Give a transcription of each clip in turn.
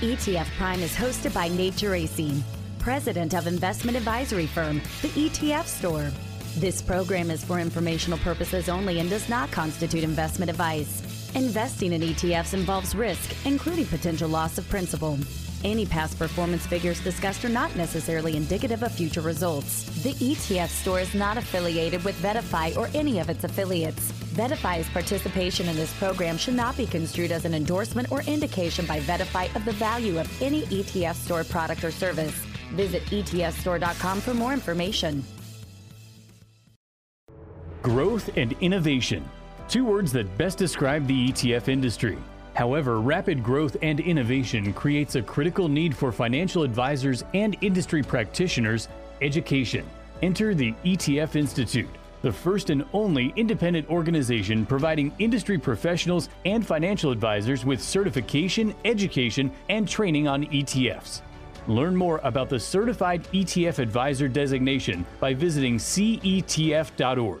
ETF Prime is hosted by Nate Geraci, president of investment advisory firm, the ETF Store. This program is for informational purposes only and does not constitute investment advice. Investing in ETFs involves risk, including potential loss of principal. Any past performance figures discussed are not necessarily indicative of future results. The ETF store is not affiliated with VettaFi or any of its affiliates. VettaFi's participation in this program should not be construed as an endorsement or indication by VettaFi of the value of any ETF store product or service. Visit etfstore.com for more information. Growth and innovation. Two words that best describe the ETF industry. However, rapid growth and innovation creates a critical need for financial advisors and industry practitioners education. Enter the ETF Institute, the first and only independent organization providing industry professionals and financial advisors with certification, education, and training on ETFs. Learn more about the Certified ETF Advisor designation by visiting cetf.org.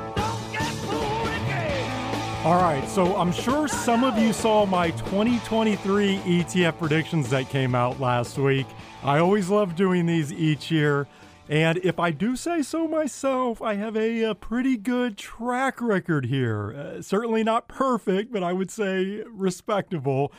All right, so I'm sure some of you saw my 2023 ETF predictions that came out last week. I always love doing these each year. And if I do say so myself, I have a, a pretty good track record here. Uh, certainly not perfect, but I would say respectable.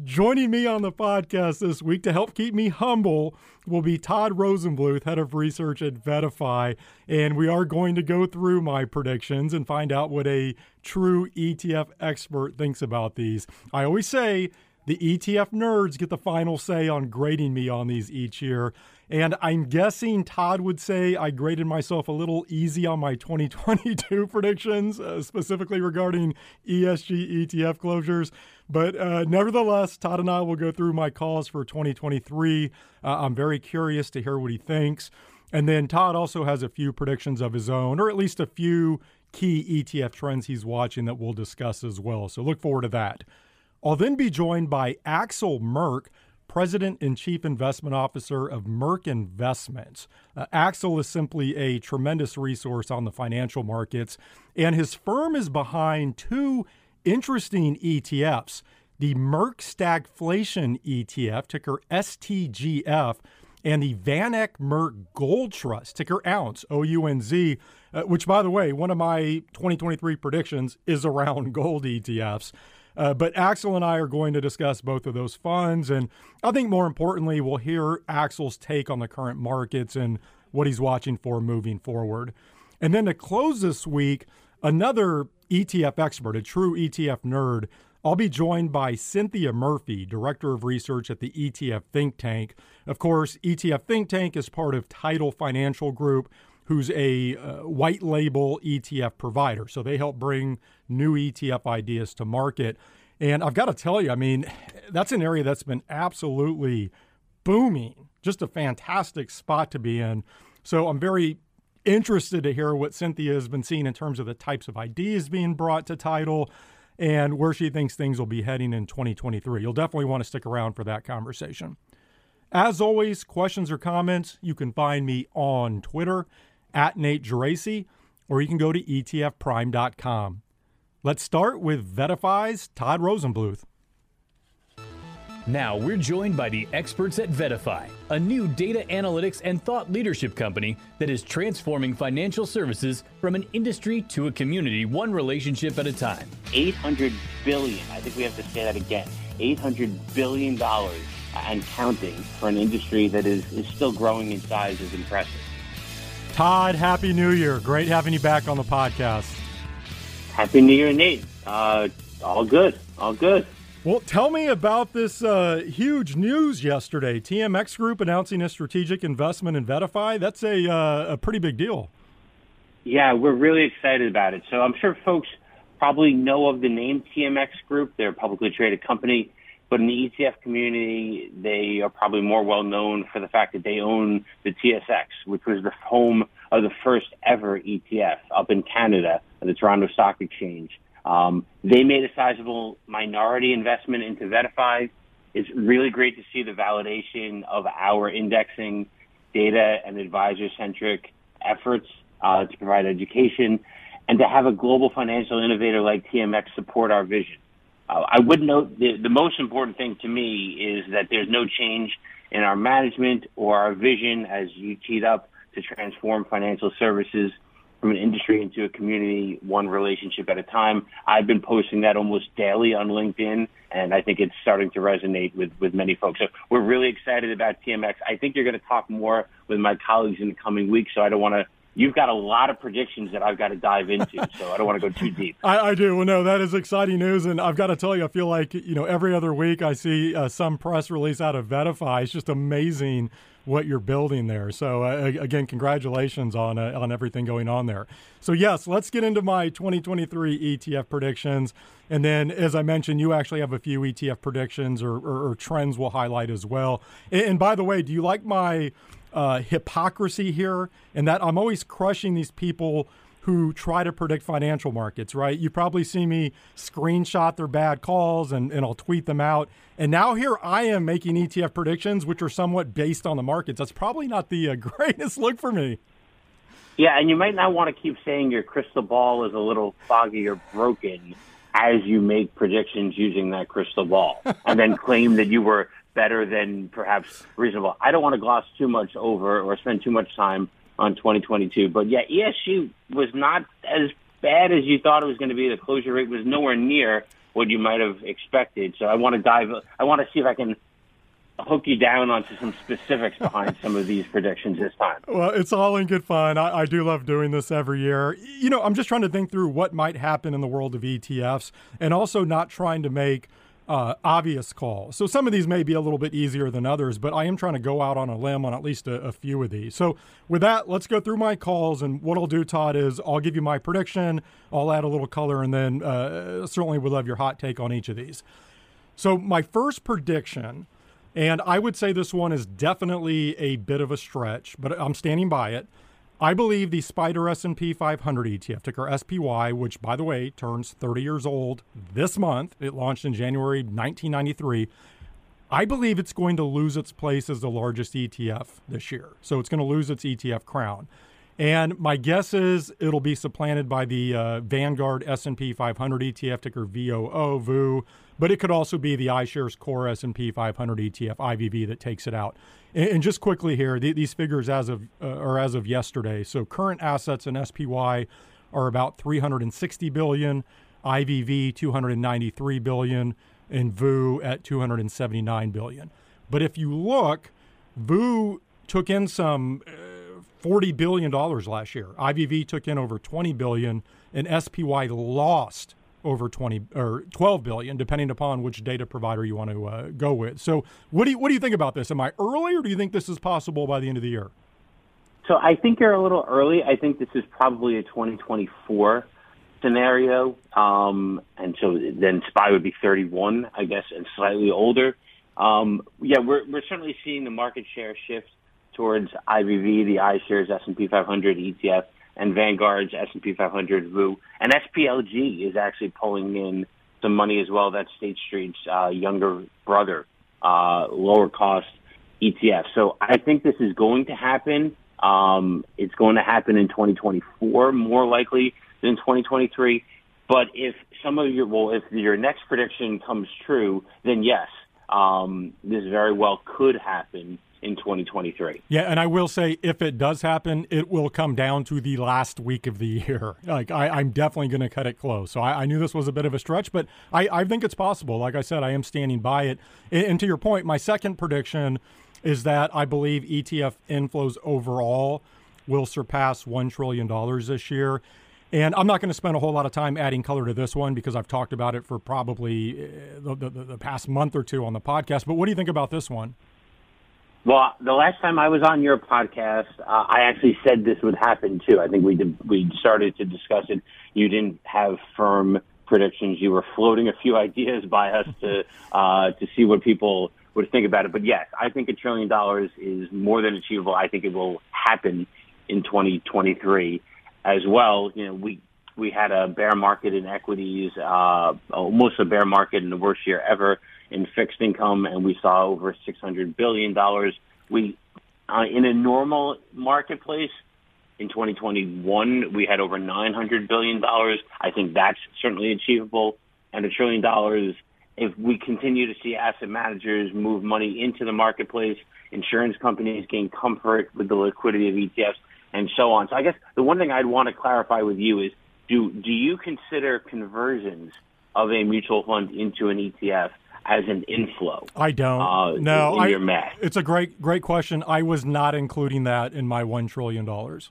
Joining me on the podcast this week to help keep me humble will be Todd Rosenbluth, head of research at VettaFi. And we are going to go through my predictions and find out what a true ETF expert thinks about these. I always say the ETF nerds get the final say on grading me on these each year. And I'm guessing Todd would say I graded myself a little easy on my 2022 predictions, uh, specifically regarding ESG ETF closures. But uh, nevertheless, Todd and I will go through my calls for 2023. Uh, I'm very curious to hear what he thinks. And then Todd also has a few predictions of his own, or at least a few key ETF trends he's watching that we'll discuss as well. So look forward to that. I'll then be joined by Axel Merk, President and Chief Investment Officer of Merk Investments. Uh, Axel is simply a tremendous resource on the financial markets, and his firm is behind two interesting ETFs the Merk Stagflation ETF, ticker STGF, and the VanEck Merk Gold Trust, ticker Ounce, O U N Z, uh, which, by the way, one of my 2023 predictions is around gold ETFs. Uh, but Axel and I are going to discuss both of those funds. And I think more importantly, we'll hear Axel's take on the current markets and what he's watching for moving forward. And then to close this week, another ETF expert, a true ETF nerd. I'll be joined by Cynthia Murphy, Director of Research at the ETF Think Tank. Of course, ETF Think Tank is part of Tidal Financial Group, who's a uh, white label ETF provider. So they help bring new ETF ideas to market. And I've got to tell you, I mean, that's an area that's been absolutely booming, just a fantastic spot to be in. So I'm very interested to hear what Cynthia has been seeing in terms of the types of ideas being brought to Tidal and where she thinks things will be heading in 2023. You'll definitely want to stick around for that conversation. As always, questions or comments, you can find me on Twitter at Nate Geraci, or you can go to etfprime.com. Let's start with VettaFi's Todd Rosenbluth. Now we're joined by the experts at VettaFi, a new data analytics and thought leadership company that is transforming financial services from an industry to a community, one relationship at a time. 800 billion, I think we have to say that again, 800 billion dollars and counting for an industry that is, is still growing in size is impressive. Todd, Happy New Year. Great having you back on the podcast. Happy New Year, Nate. Uh, all good. All good. Well, tell me about this uh, huge news yesterday. TMX Group announcing a strategic investment in VettaFi. That's a, uh, a pretty big deal. Yeah, we're really excited about it. So I'm sure folks probably know of the name TMX Group. They're a publicly traded company. But in the ETF community, they are probably more well known for the fact that they own the TSX, which was the home of the first ever ETF up in Canada at the Toronto Stock Exchange. Um, they made a sizable minority investment into VettaFi. It's really great to see the validation of our indexing data and advisor centric efforts uh, to provide education and to have a global financial innovator like TMX support our vision. Uh, I would note the, the most important thing to me is that there's no change in our management or our vision as you teed up to transform financial services from an industry into a community, one relationship at a time. I've been posting that almost daily on LinkedIn, and I think it's starting to resonate with, with many folks. So we're really excited about TMX. I think you're going to talk more with my colleagues in the coming weeks, so I don't want to you've got a lot of predictions that I've got to dive into, so I don't want to go too deep. I, I, do. Well, no, that is exciting news, and I've got to tell you, I feel like you know every other week I see uh, some press release out of VettaFi. It's just amazing what you're building there. So uh, again, congratulations on uh, on everything going on there. So yes, let's get into my 2023 ETF predictions, and then as I mentioned, you actually have a few ETF predictions or, or, or trends we'll highlight as well. And, and by the way, do you like my uh, hypocrisy here, and that I'm always crushing these people who try to predict financial markets, right? You probably see me screenshot their bad calls and, and I'll tweet them out. And now here I am making ETF predictions, which are somewhat based on the markets. That's probably not the uh, greatest look for me. Yeah, and you might not want to keep saying your crystal ball is a little foggy or broken as you make predictions using that crystal ball and then claim that you were better than perhaps reasonable. I don't want to gloss too much over or spend too much time on 2022, but yeah, ESG was not as bad as you thought it was going to be. The closure rate was nowhere near what you might have expected. So I want to dive. I want to see if I can hook you down onto some specifics behind some of these predictions this time. Well, it's all in good fun. I, I, do love doing this every year. You know, I'm just trying to think through what might happen in the world of ETFs and also not trying to make uh, obvious calls. So some of these may be a little bit easier than others, but I am trying to go out on a limb on at least a, a, few of these. So with that, let's go through my calls. And what I'll do, Todd, is I'll give you my prediction, I'll add a little color, and then uh, certainly would love your hot take on each of these. So my first prediction, and I would say this one is definitely a bit of a stretch, but I'm standing by it. I believe the SPDR S&P 500 ETF, ticker SPY, which by the way turns 30 years old this month, it launched in January 1993. I believe it's going to lose its place as the largest ETF this year. So it's going to lose its ETF crown. And my guess is it'll be supplanted by the uh, Vanguard S&P 500 ETF ticker VOO VOO, but it could also be the iShares Core S&P 500 ETF IVV that takes it out. And, just quickly here, the, these figures as of uh, are as of yesterday. So current assets in SPY are about 360 billion, IVV 293 billion, and VOO at 279 billion. But if you look, VOO took in some uh, 40 billion dollars last year. IVV took in over 20 billion, and SPY lost over 20 or 12 billion, depending upon which data provider you want to uh, go with. So, what do you what do you think about this? Am I early, or do you think this is possible by the end of the year? So, I think you're a little early. I think this is probably a 2024 scenario, um, and so then SPY would be 31, I guess, and slightly older. Um, yeah, we're we're certainly seeing the market share shift towards IVV, the iShares S&P 500 ETF and Vanguard's S&P 500 VOO. And SPLG is actually pulling in some money as well. That's State Street's uh, younger brother, uh, lower cost ETF. So I think this is going to happen. Um, it's going to happen in 2024, more likely than 2023. But if some of your, well, if your next prediction comes true, then yes, um, this very well could happen in 2023. Yeah, and I will say, if it does happen, it will come down to the last week of the year. Like, I, am definitely going to cut it close. So I, I, knew this was a bit of a stretch, but I, I think it's possible. Like I said, I am standing by it. And, and to your point, my second prediction is that I believe ETF inflows overall will surpass $1 trillion this year. And I'm not going to spend a whole lot of time adding color to this one because I've talked about it for probably uh, the, the, the past month or two on the podcast. But what do you think about this one? Well, the last time I was on your podcast, uh, I actually said this would happen too. I think we did, we started to discuss it. You didn't have firm predictions. You were floating a few ideas by us to uh, to see what people would think about it. But yes, I think a trillion dollars is more than achievable. I think it will happen in 2023 as well. You know, we we had a bear market in equities, uh, almost a bear market in the worst year ever in fixed income, and we saw over 600 billion dollars. We uh, in a normal marketplace in 2021, we had over 900 billion dollars. I think that's certainly achievable, and a trillion dollars. If we continue to see asset managers move money into the marketplace, insurance companies gain comfort with the liquidity of ETFs, and so on. So I guess the one thing I'd want to clarify with you is do do you consider conversions of a mutual fund into an ETF as an inflow? I don't. Uh, no, I, it's a great great question. I was not including that in my one trillion dollars.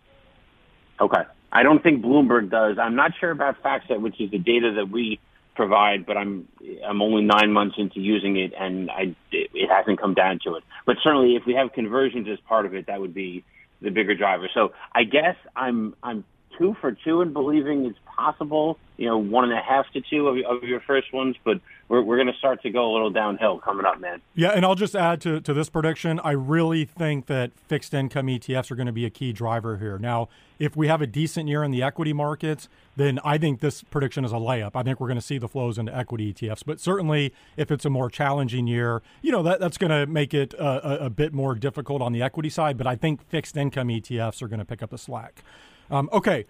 Okay. I don't think Bloomberg does. I'm not sure about FactSet, which is the data that we provide, but I'm I'm only nine months into using it, and I it hasn't come down to it. But certainly, if we have conversions as part of it, that would be the bigger driver. So I guess I'm I'm two for two in believing it's possible. You know, one and a half to two of, of your first ones, but we're we're going to start to go a little downhill coming up, man. Yeah, and I'll just add to, to this prediction. I really think that fixed income ETFs are going to be a key driver here. Now, if we have a decent year in the equity markets, then I think this prediction is a layup. I think we're going to see the flows into equity ETFs. But certainly, if it's a more challenging year, you know that that's going to make it a, a, a bit more difficult on the equity side. But I think fixed income ETFs are going to pick up the slack. Um, okay.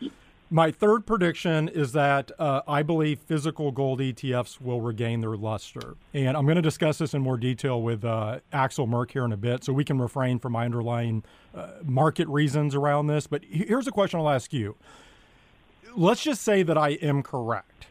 My third prediction is that uh, I believe physical gold ETFs will regain their luster. And I'm going to discuss this in more detail with uh, Axel Merk here in a bit, so we can refrain from my underlying uh, market reasons around this. But here's a question I'll ask you. Let's just say that I am correct.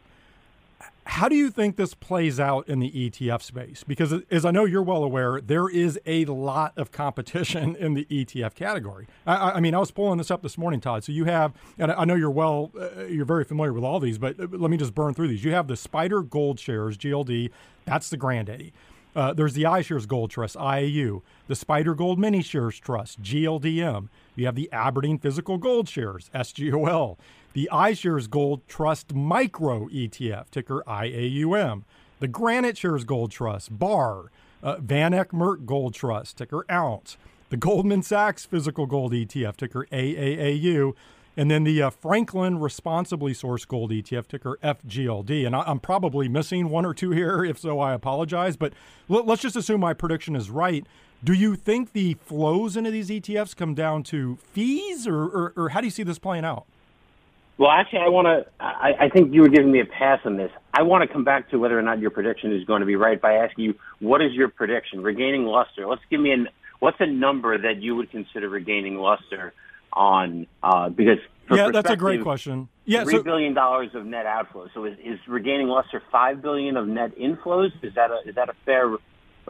How do you think this plays out in the ETF space? Because, as I know you're well aware, there is a lot of competition in the ETF category. I, I mean, I was pulling this up this morning, Todd. So you have, and I know you're well, uh, you're very familiar with all these, but uh, let me just burn through these. You have the SPDR Gold Shares, GLD, that's the granddaddy. Uh, there's the iShares Gold Trust, IAU, the SPDR Gold Mini Shares Trust, GLDM. You have the Aberdeen Physical Gold Shares, SGOL the iShares Gold Trust Micro ETF, ticker IAUM, the GraniteShares Gold Trust, BAR, uh, VanEck Merk Gold Trust, ticker OUNCE, the Goldman Sachs Physical Gold ETF, ticker AAAU, and then the uh, Franklin Responsibly Sourced Gold ETF, ticker FGLD. And I, am probably missing one or two here. If so, I apologize. But l- let's just assume my prediction is right. Do you think the flows into these ETFs come down to fees, or, or, or how do you see this playing out? Well, actually, I want to. I, I think you were giving me a pass on this. I want to come back to whether or not your prediction is going to be right by asking you what is your prediction regaining luster. Let's give me an what's a number that you would consider regaining luster on uh, because yeah, that's a great question. Yeah, three so, billion dollars of net outflows. So is, is regaining luster five billion of net inflows? Is that a is that a fair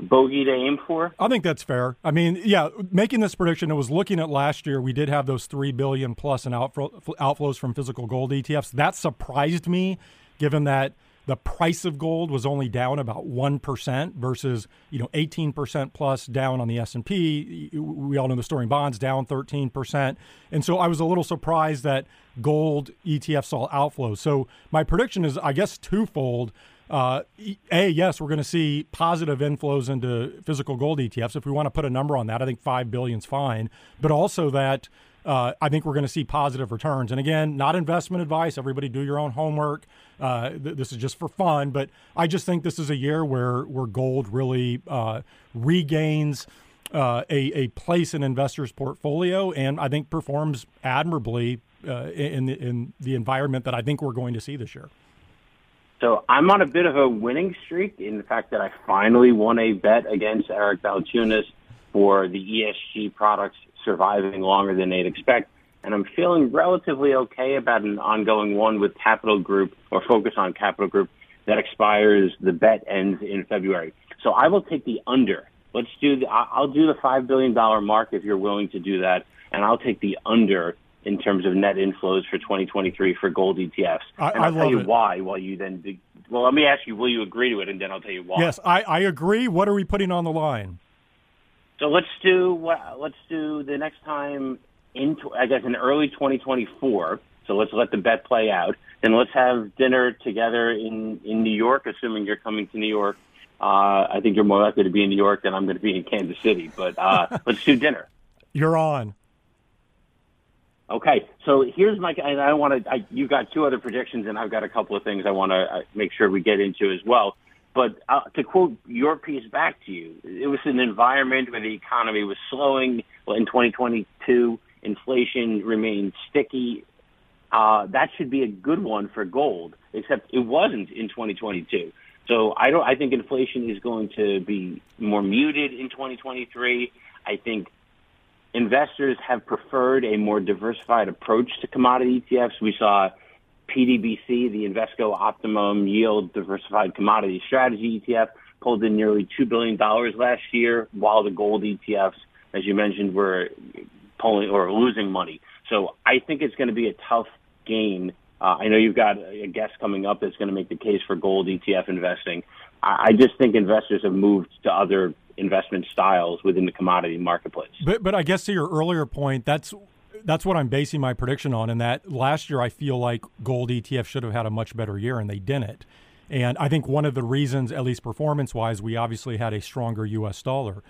bogey to aim for? I think that's fair. I mean, yeah, making this prediction, it was looking at last year. We did have those three billion plus in outflows from physical gold ETFs. That surprised me, given that the price of gold was only down about 1% versus you know 18% plus down on the S&P we all know the story in bonds down 13% and so I was a little surprised that gold ETFs saw outflows so my prediction is I guess twofold uh, a yes, we're going to see positive inflows into physical gold ETFs. If we want to put a number on that, I think five billion is fine. But also that uh, I think we're going to see positive returns. And again, not investment advice. Everybody do your own homework. Uh, th- this is just for fun. But I just think this is a year where where gold really uh, regains. Uh, a, a place in investors' portfolio, and I think performs admirably uh, in the, in the environment that I think we're going to see this year. So I'm on a bit of a winning streak in the fact that I finally won a bet against Eric Balchunas for the ESG products surviving longer than they'd expect. And I'm feeling relatively okay about an ongoing one with Capital Group or Focus on Capital Group that expires. The bet ends in February. So I will take the under. Let's do the, I'll do the $5 billion mark if you're willing to do that. And I'll take the under in terms of net inflows for 2023 for gold ETFs. I, and I'll I tell you it. why. While you then, well, let me ask you: Will you agree to it? And then I'll tell you why. Yes, I, I agree. What are we putting on the line? So let's do let's do the next time into I guess in early 2024. So let's let the bet play out. and let's have dinner together in in New York, assuming you're coming to New York. Uh, I think you're more likely to be in New York than I'm going to be in Kansas City, but uh, let's do dinner. You're on. Okay, so here's my. And I want to. You've got two other predictions, and I've got a couple of things I want to uh, make sure we get into as well. But uh, to quote your piece back to you, it was an environment where the economy was slowing. In 2022, inflation remained sticky. Uh, that should be a good one for gold, except it wasn't in 2022. So I don't. I think inflation is going to be more muted in 2023. I think investors have preferred a more diversified approach to commodity ETFs. We saw PDBC, the Invesco Optimum Yield Diversified Commodity Strategy ETF, pulled in nearly $2 billion last year, while the gold ETFs, as you mentioned, were pulling or losing money. So I think it's going to be a tough gain. Uh, I know you've got a guest coming up that's going to make the case for gold ETF investing. I just think investors have moved to other investment styles within the commodity marketplace. But but I guess to your earlier point, that's that's what I'm basing my prediction on. And that last year, I feel like gold ETF should have had a much better year, and they didn't. And I think one of the reasons, at least performance wise, we obviously had a stronger U.S. dollar.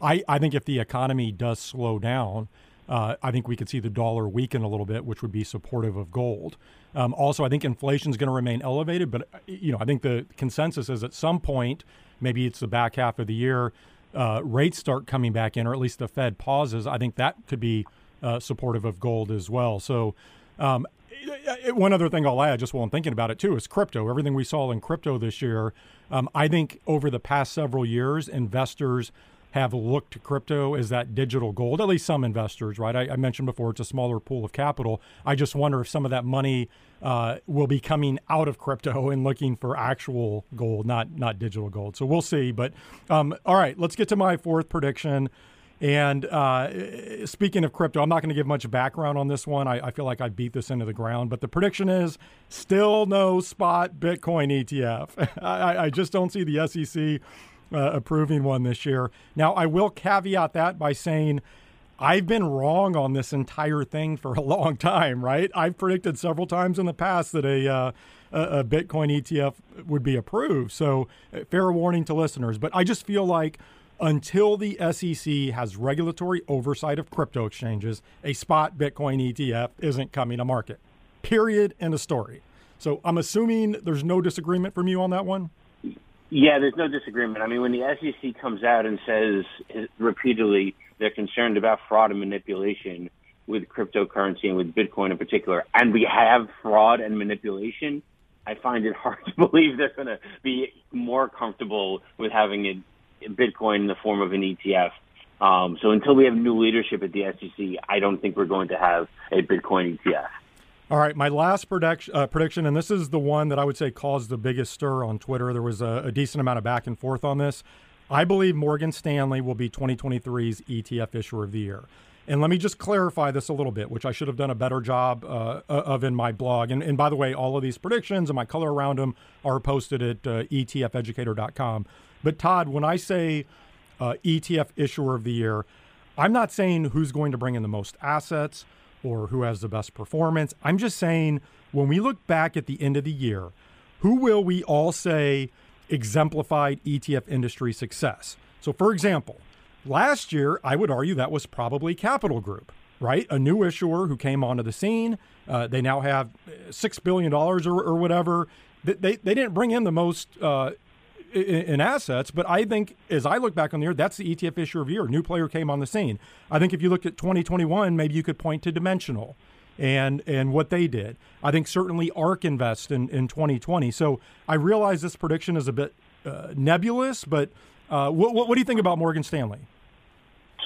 I, I think if the economy does slow down, uh, I think we could see the dollar weaken a little bit, which would be supportive of gold. Um, also, I think inflation is going to remain elevated, but you know, I think the consensus is at some point, maybe it's the back half of the year, uh, rates start coming back in, or at least the Fed pauses. I think that could be uh, supportive of gold as well. So, um, one other thing I'll add, just while I'm thinking about it too, is crypto. Everything we saw in crypto this year, um, I think over the past several years, investors have looked to crypto as that digital gold. At least some investors, right? I, I mentioned before it's a smaller pool of capital. I just wonder if some of that money uh, will be coming out of crypto and looking for actual gold, not not digital gold. So we'll see. But um, all right, let's get to my fourth prediction. And uh, speaking of crypto, I'm not going to give much background on this one. I, I, feel like I beat this into the ground, but the prediction is still no spot Bitcoin ETF. I, I, just don't see the SEC uh, approving one this year. Now, I will caveat that by saying I've been wrong on this entire thing for a long time, right? I've predicted several times in the past that a, uh, a Bitcoin ETF would be approved. So, uh, fair warning to listeners. But I just feel like until the SEC has regulatory oversight of crypto exchanges, a spot Bitcoin ETF isn't coming to market. Period. End of story. So I'm assuming there's no disagreement from you on that one. Yeah, there's no disagreement. I mean, when the SEC comes out and says repeatedly they're concerned about fraud and manipulation with cryptocurrency and with Bitcoin in particular, and we have fraud and manipulation, I find it hard to believe they're going to be more comfortable with having it Bitcoin in the form of an ETF. Um, so until we have new leadership at the SEC, I don't think we're going to have a Bitcoin ETF. All right, my last prediction, uh, prediction, and this is the one that I would say caused the biggest stir on Twitter. There was a, a decent amount of back and forth on this. I believe Morgan Stanley will be 2023's ETF Issuer of the Year. And let me just clarify this a little bit, which I should have done a better job uh, of in my blog. And, and, by the way, all of these predictions and my color around them are posted at uh, etfeducator.com. But Todd, when I say uh, ETF issuer of the year, I'm not saying who's going to bring in the most assets or who has the best performance. I'm just saying when we look back at the end of the year, who will we all say exemplified ETF industry success? So, for example, last year, I would argue that was probably Capital Group, right? A new issuer who came onto the scene. Uh, they now have $6 billion or, or whatever. They, they, they didn't bring in the most uh, in, in, assets. But I think as I look back on the year, that's the ETF issue of year. New player came on the scene. I think if you look at 2021, maybe you could point to Dimensional and and what they did. I think certainly ARK Invest in, in 2020. So I realize this prediction is a bit uh, nebulous, but uh, what, what, what do you think about Morgan Stanley?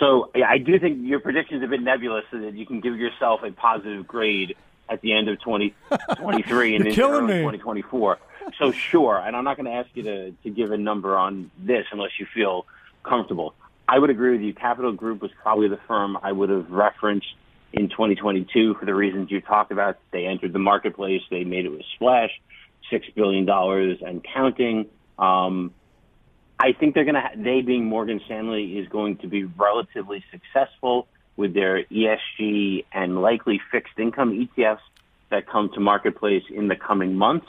So yeah, I do think your prediction is a bit nebulous, so that you can give yourself a positive grade at the end of 2023 and into 2024 so sure, and I'm not going to ask you to, to give a number on this unless you feel comfortable. I would agree with you. Capital Group was probably the firm I would have referenced in 2022 for the reasons you talked about. They entered the marketplace. They made it a splash, six billion dollars and counting. Um, I think they're going to. They being Morgan Stanley is going to be relatively successful with their ESG and likely fixed income ETFs that come to marketplace in the coming months.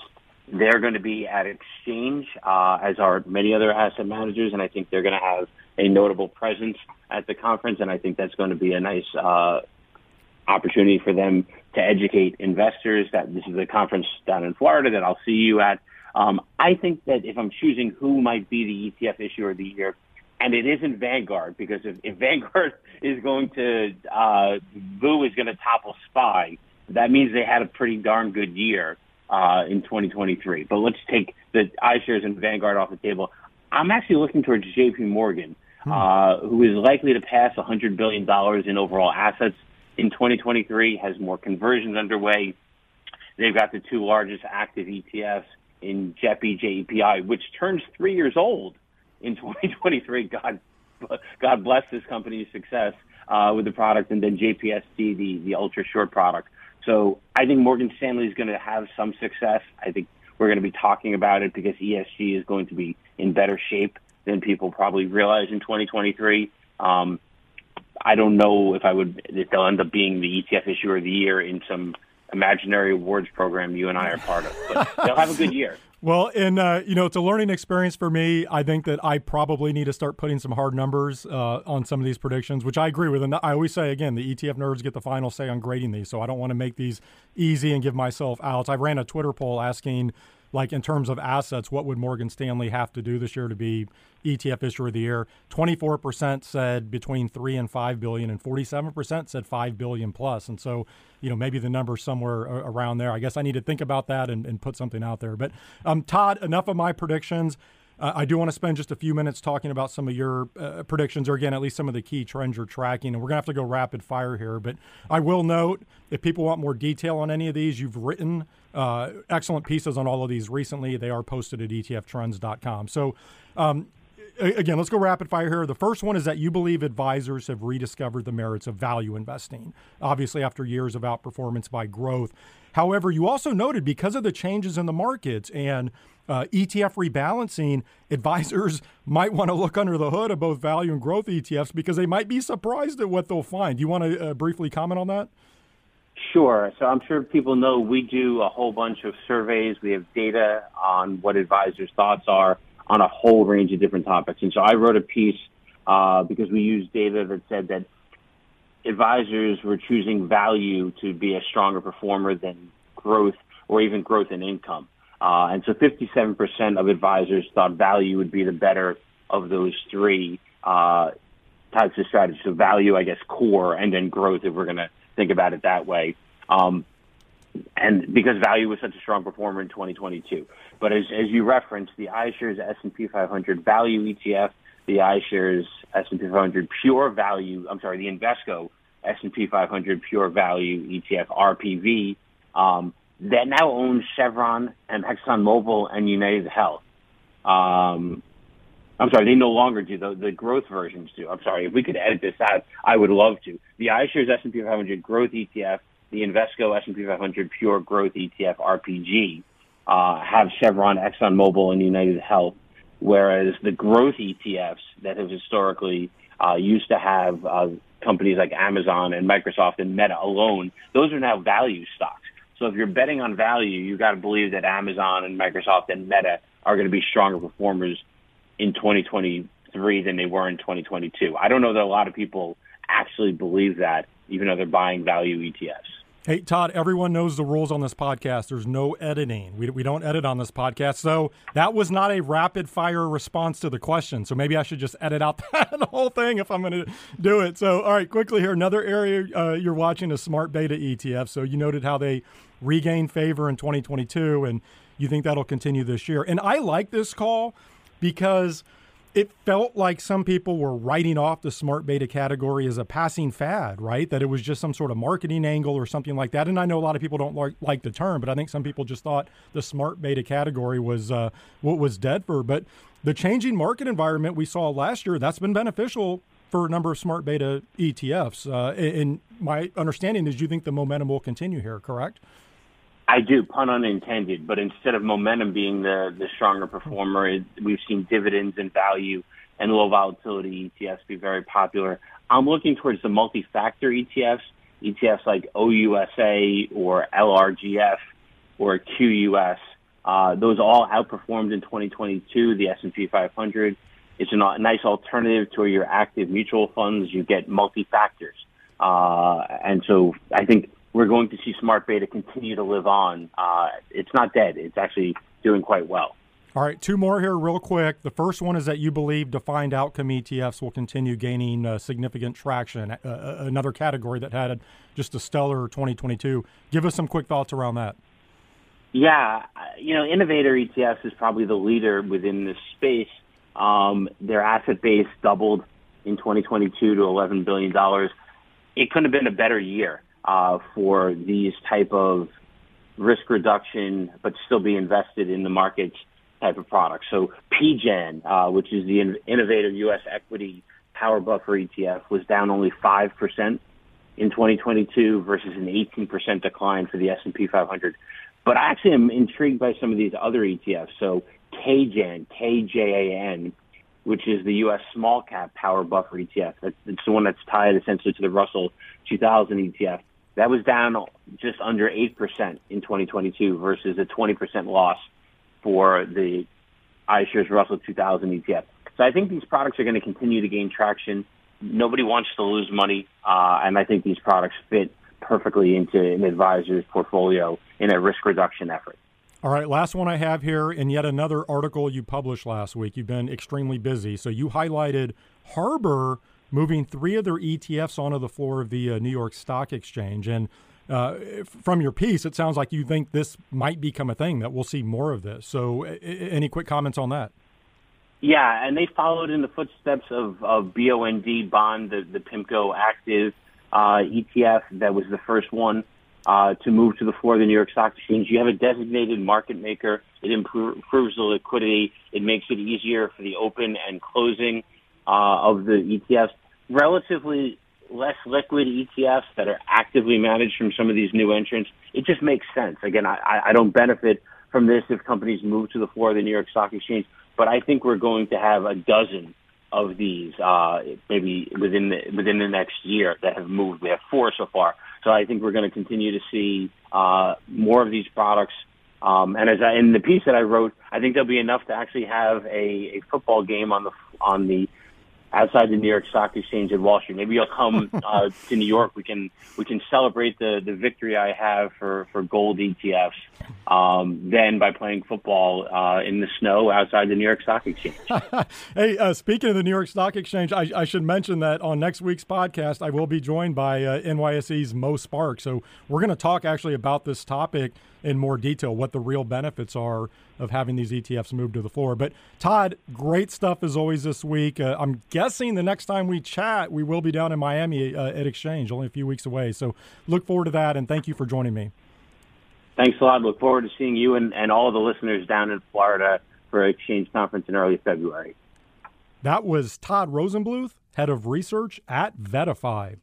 They're going to be at exchange, uh, as are many other asset managers, and I think they're going to have a notable presence at the conference, and I think that's going to be a nice uh, opportunity for them to educate investors that this is a conference down in Florida that I'll see you at. Um, I think that if I'm choosing who might be the ETF issuer of the year, and it isn't Vanguard because if, if Vanguard is going to uh, VOO is going to topple SPY, that means they had a pretty darn good year uh, in 2023. But let's take the iShares and Vanguard off the table. I'm actually looking towards J.P. Morgan, hmm. uh, who is likely to pass 100 billion dollars in overall assets in 2023. Has more conversions underway. They've got the two largest active ETFs in JEPI, JEPI, which turns three years old in 2023. God, God bless this company's success uh, with the product, and then JPST, the the ultra short product. So I think Morgan Stanley is going to have some success. I think we're going to be talking about it because ESG is going to be in better shape than people probably realize in 2023. Um, I don't know if I would if they'll end up being the ETF issuer of the year in some imaginary awards program you and I are part of, but they'll have a good year. Well, and uh, you know, it's a learning experience for me. I think that I probably need to start putting some hard numbers uh, on some of these predictions, which I agree with. And I always say again, the ETF nerds get the final say on grading these, so I don't want to make these easy and give myself outs. I ran a Twitter poll asking like in terms of assets, what would Morgan Stanley have to do this year to be ETF issuer of the year? 24% said between 3 and 5 billion and 47% said 5 billion plus. And so, you know, maybe the number somewhere around there. I guess I need to think about that and, and put something out there. But um, Todd, enough of my predictions. Uh, I do want to spend just a few minutes talking about some of your uh, predictions, or again, at least some of the key trends you're tracking. And we're going to have to go rapid fire here. But I will note if people want more detail on any of these, you've written uh, excellent pieces on all of these recently. They are posted at etftrends.com. So, um, again, let's go rapid fire here. The first one is that you believe advisors have rediscovered the merits of value investing, obviously, after years of outperformance by growth. However, you also noted because of the changes in the markets and uh, ETF rebalancing, advisors might want to look under the hood of both value and growth ETFs because they might be surprised at what they'll find. Do you want to uh, briefly comment on that? Sure. So I'm sure people know we do a whole bunch of surveys. We have data on what advisors' thoughts are on a whole range of different topics. And so I wrote a piece uh, because we used data that said that advisors were choosing value to be a stronger performer than growth or even growth in income. Uh, and so 57% of advisors thought value would be the better of those three uh, types of strategies. So value, I guess, core, and then growth if we're going to think about it that way. Um, and because value was such a strong performer in 2022. But as, as you referenced, the iShares S&P 500 Value ETF, the iShares S&P 500 Pure Value, I'm sorry, the Invesco S&P 500 Pure Value ETF RPV, um, that now owns Chevron and ExxonMobil and United Health. Um, I'm sorry, they no longer do. The, the growth versions do. I'm sorry. If we could edit this out, I would love to. The iShares S&P 500 Growth ETF, the Invesco S&P 500 Pure Growth ETF RPG uh, have Chevron, ExxonMobil, and United Health, whereas the growth ETFs that have historically uh, used to have uh, companies like Amazon and Microsoft and Meta alone, those are now value stocks. So if you're betting on value, you've got to believe that Amazon and Microsoft and Meta are going to be stronger performers in 2023 than they were in 2022. I don't know that a lot of people actually believe that, even though they're buying value ETFs. Hey, Todd, everyone knows the rules on this podcast. There's no editing. We, we don't edit on this podcast. So that was not a rapid fire response to the question. So maybe I should just edit out the whole thing if I'm going to do it. So, all right, quickly here. Another area uh, you're watching is smart beta ETF. So you noted how they regained favor in 2022, and you think that'll continue this year. And I like this call because it felt like some people were writing off the smart beta category as a passing fad, right? That it was just some sort of marketing angle or something like that. And I know a lot of people don't like, like the term, but I think some people just thought the smart beta category was uh, what was dead for. But the changing market environment we saw last year, that's been beneficial for a number of smart beta ETFs. Uh, and my understanding is you think the momentum will continue here, correct? I do, pun unintended. But instead of momentum being the the stronger performer, we've seen dividends and value and low volatility ETFs be very popular. I'm looking towards the multi-factor ETFs. ETFs like OUSA or LRGF or QUS. Uh, those all outperformed in 2022. The S&P 500 is a nice alternative to your active mutual funds. You get multi-factors. Uh, and so I think we're going to see smart beta continue to live on. Uh, it's not dead. It's actually doing quite well. All right, two more here, real quick. The first one is that you believe defined outcome ETFs will continue gaining uh, significant traction. Uh, uh another category that had just a stellar 2022. Give us some quick thoughts around that. Yeah, you know, Innovator ETFs is probably the leader within this space. Um, their asset base doubled in 2022 to 11 billion dollars. It couldn't have been a better year uh, for these type of risk reduction, but still be invested in the markets type of products. So PJAN, uh, which is the Innovator U.S. Equity Power Buffer ETF, was down only 5% in 2022 versus an 18% decline for the S&P 500. But I actually am intrigued by some of these other ETFs. So KJAN, KJAN, which is the U.S. Small Cap Power Buffer ETF. It's the one that's tied essentially to the Russell 2000 ETF. That was down just under 8% in 2022 versus a 20% loss for the iShares Russell 2000 ETF. So I think these products are going to continue to gain traction. Nobody wants to lose money, uh, and I think these products fit perfectly into an advisor's portfolio in a risk reduction effort. All right, last one I have here, and yet another article you published last week. You've been extremely busy. So you highlighted Harbor moving three of their ETFs onto the floor of the uh, New York Stock Exchange. And uh, from your piece, it sounds like you think this might become a thing, that we'll see more of this. So, any quick comments on that? Yeah, and they followed in the footsteps of, of BOND Bond, the, the PIMCO active uh, ETF that was the first one uh, to move to the floor of the New York Stock Exchange. You have a designated market maker. It improves the liquidity. It makes it easier for the open and closing uh, of the ETFs. Relatively less liquid ETFs that are actively managed from some of these new entrants, it just makes sense. Again, I, I don't benefit from this if companies move to the floor of the New York Stock Exchange, but I think we're going to have a dozen of these uh, maybe within the, within the next year that have moved. We have four so far, so I think we're going to continue to see uh, more of these products. Um, and as I, in the piece that I wrote, I think there'll be enough to actually have a, a football game on the on the outside the New York Stock Exchange in Wall Street. Maybe you'll come uh, to New York. We can we can celebrate the the victory I have for for gold ETFs. Um, then by playing football uh, in the snow outside the New York Stock Exchange. hey, uh, speaking of the New York Stock Exchange, I, I, should mention that on next week's podcast, I will be joined by uh, NYSE's Mo Spark. So we're going to talk actually about this topic in more detail, what the real benefits are of having these ETFs move to the floor. But Todd, great stuff as always this week. Uh, I'm guessing the next time we chat, we will be down in Miami uh, at Exchange, only a few weeks away. So look forward to that, and thank you for joining me. Thanks a lot. Look forward to seeing you and, and all of the listeners down in Florida for Exchange Conference in early February. That was Todd Rosenbluth, head of research at VettaFi.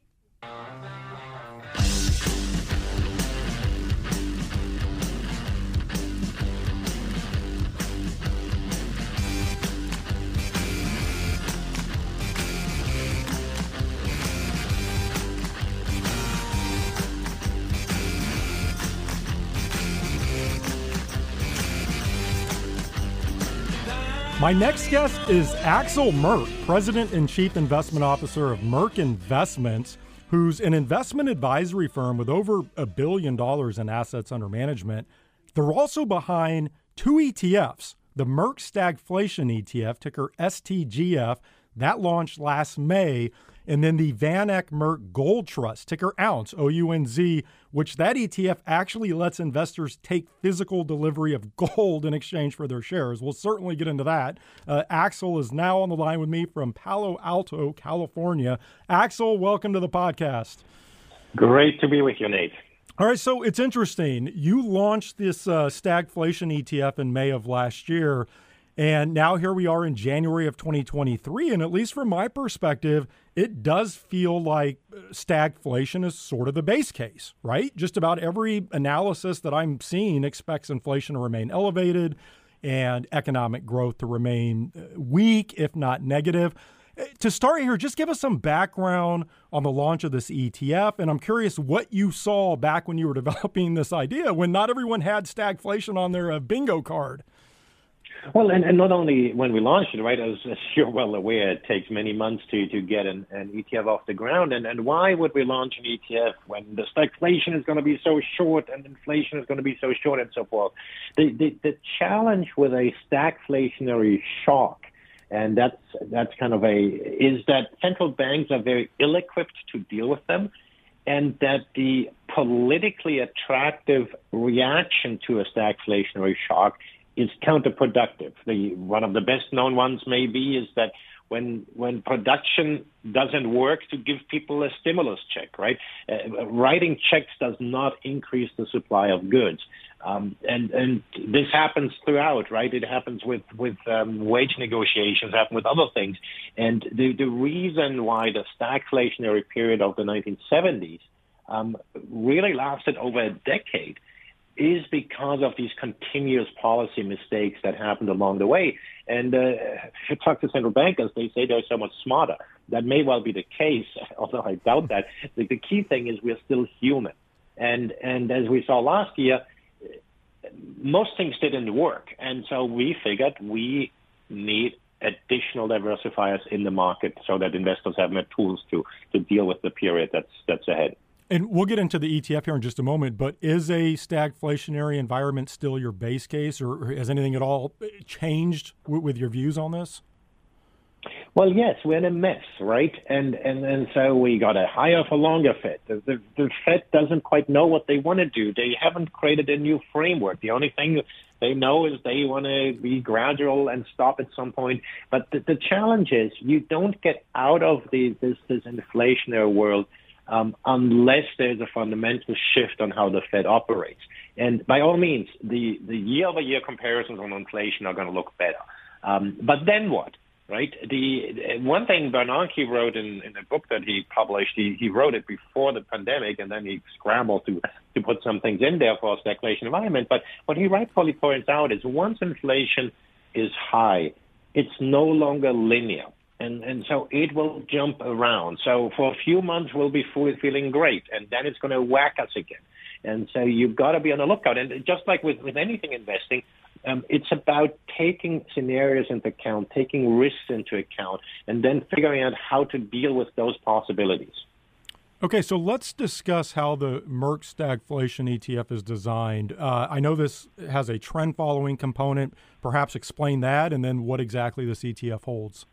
My next guest is Axel Merk, President and Chief Investment Officer of Merk Investments, who's an investment advisory firm with over a billion dollars in assets under management. They're also behind two ETFs the Merk Stagflation ETF, ticker STGF, that launched last May, and then the VanEck Merk Gold Trust, ticker OUNCE, O U N Z, which that ETF actually lets investors take physical delivery of gold in exchange for their shares. We'll certainly get into that. Uh, Axel is now on the line with me from Palo Alto, California. Axel, welcome to the podcast. Great to be with you, Nate. All right, so it's interesting. You launched this uh, stagflation ETF in May of last year. And now here we are in January of 2023. And at least from my perspective, it does feel like stagflation is sort of the base case, right? Just about every analysis that I'm seeing expects inflation to remain elevated and economic growth to remain uh, weak, if not negative. To start here, just give us some background on the launch of this ETF. And I'm curious what you saw back when you were developing this idea when not everyone had stagflation on their uh, bingo card. Well, and, and not only when we launched it, right, as, as you're well aware, it takes many months to, to get an, an ETF off the ground. And, and why would we launch an ETF when the stagflation is going to be so short and inflation is going to be so short and so forth? The, the, the challenge with a stagflationary shock and that's that's kind of a is that central banks are very ill-equipped to deal with them, and that the politically attractive reaction to a stagflationary shock is counterproductive. The, one of the best known ones maybe is that when when production doesn't work to give people a stimulus check, right? Uh, writing checks does not increase the supply of goods, um, and and this happens throughout, right? It happens with with um, wage negotiations, happen with other things, and the the reason why the stagflationary period of the 1970s um, really lasted over a decade is because of these continuous policy mistakes that happened along the way. And uh, if you talk to central bankers, they say they're so much smarter. That may well be the case, although I doubt that. The, the key thing is we're still human. And, and as we saw last year, most things didn't work. And so we figured we need additional diversifiers in the market so that investors have more tools to, to deal with the period that's, that's ahead. And we'll get into the ETF here in just a moment, but is a stagflationary environment still your base case, or has anything at all changed w- with your views on this? Well, yes, we're in a mess, right? And and and so we got a higher for longer Fed. The, the, the Fed doesn't quite know what they want to do. They haven't created a new framework. The only thing they know is they want to be gradual and stop at some point. But the, the challenge is you don't get out of the this this inflationary world um, unless there's a fundamental shift on how the Fed operates. And by all means, the, the year-over-year comparisons on inflation are going to look better. Um, but then what? Right. The one thing Bernanke wrote in, in a book that he published, he, he wrote it before the pandemic, and then he scrambled to to put some things in there for a stagflation environment. But what he rightfully points out is once inflation is high, it's no longer linear and and so it will jump around. So for a few months we'll be fully feeling great, and then it's going to whack us again. And so you've got to be on the lookout. And just like with with anything investing, um, it's about taking scenarios into account, taking risks into account, and then figuring out how to deal with those possibilities. Okay, so let's discuss how the Merk stagflation ETF is designed. Uh, I know this has a trend following component. Perhaps explain that and then what exactly this ETF holds.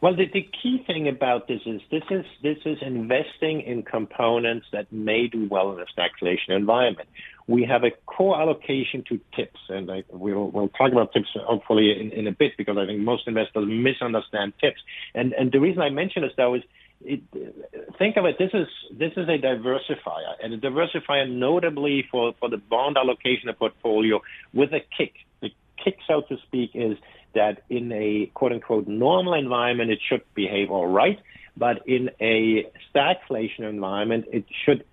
Well, the, the key thing about this is this is this is investing in components that may do well in a stagflation environment. We have a core allocation to tips, and I, we'll, we'll talk about tips hopefully in, in a bit because I think most investors misunderstand tips. And and the reason I mention this though is it, think of it. This is this is a diversifier, and a diversifier notably for for the bond allocation of portfolio with a kick. The kick, so to speak, is that in a quote unquote normal environment, it should behave all right. But in a stagflation environment, it should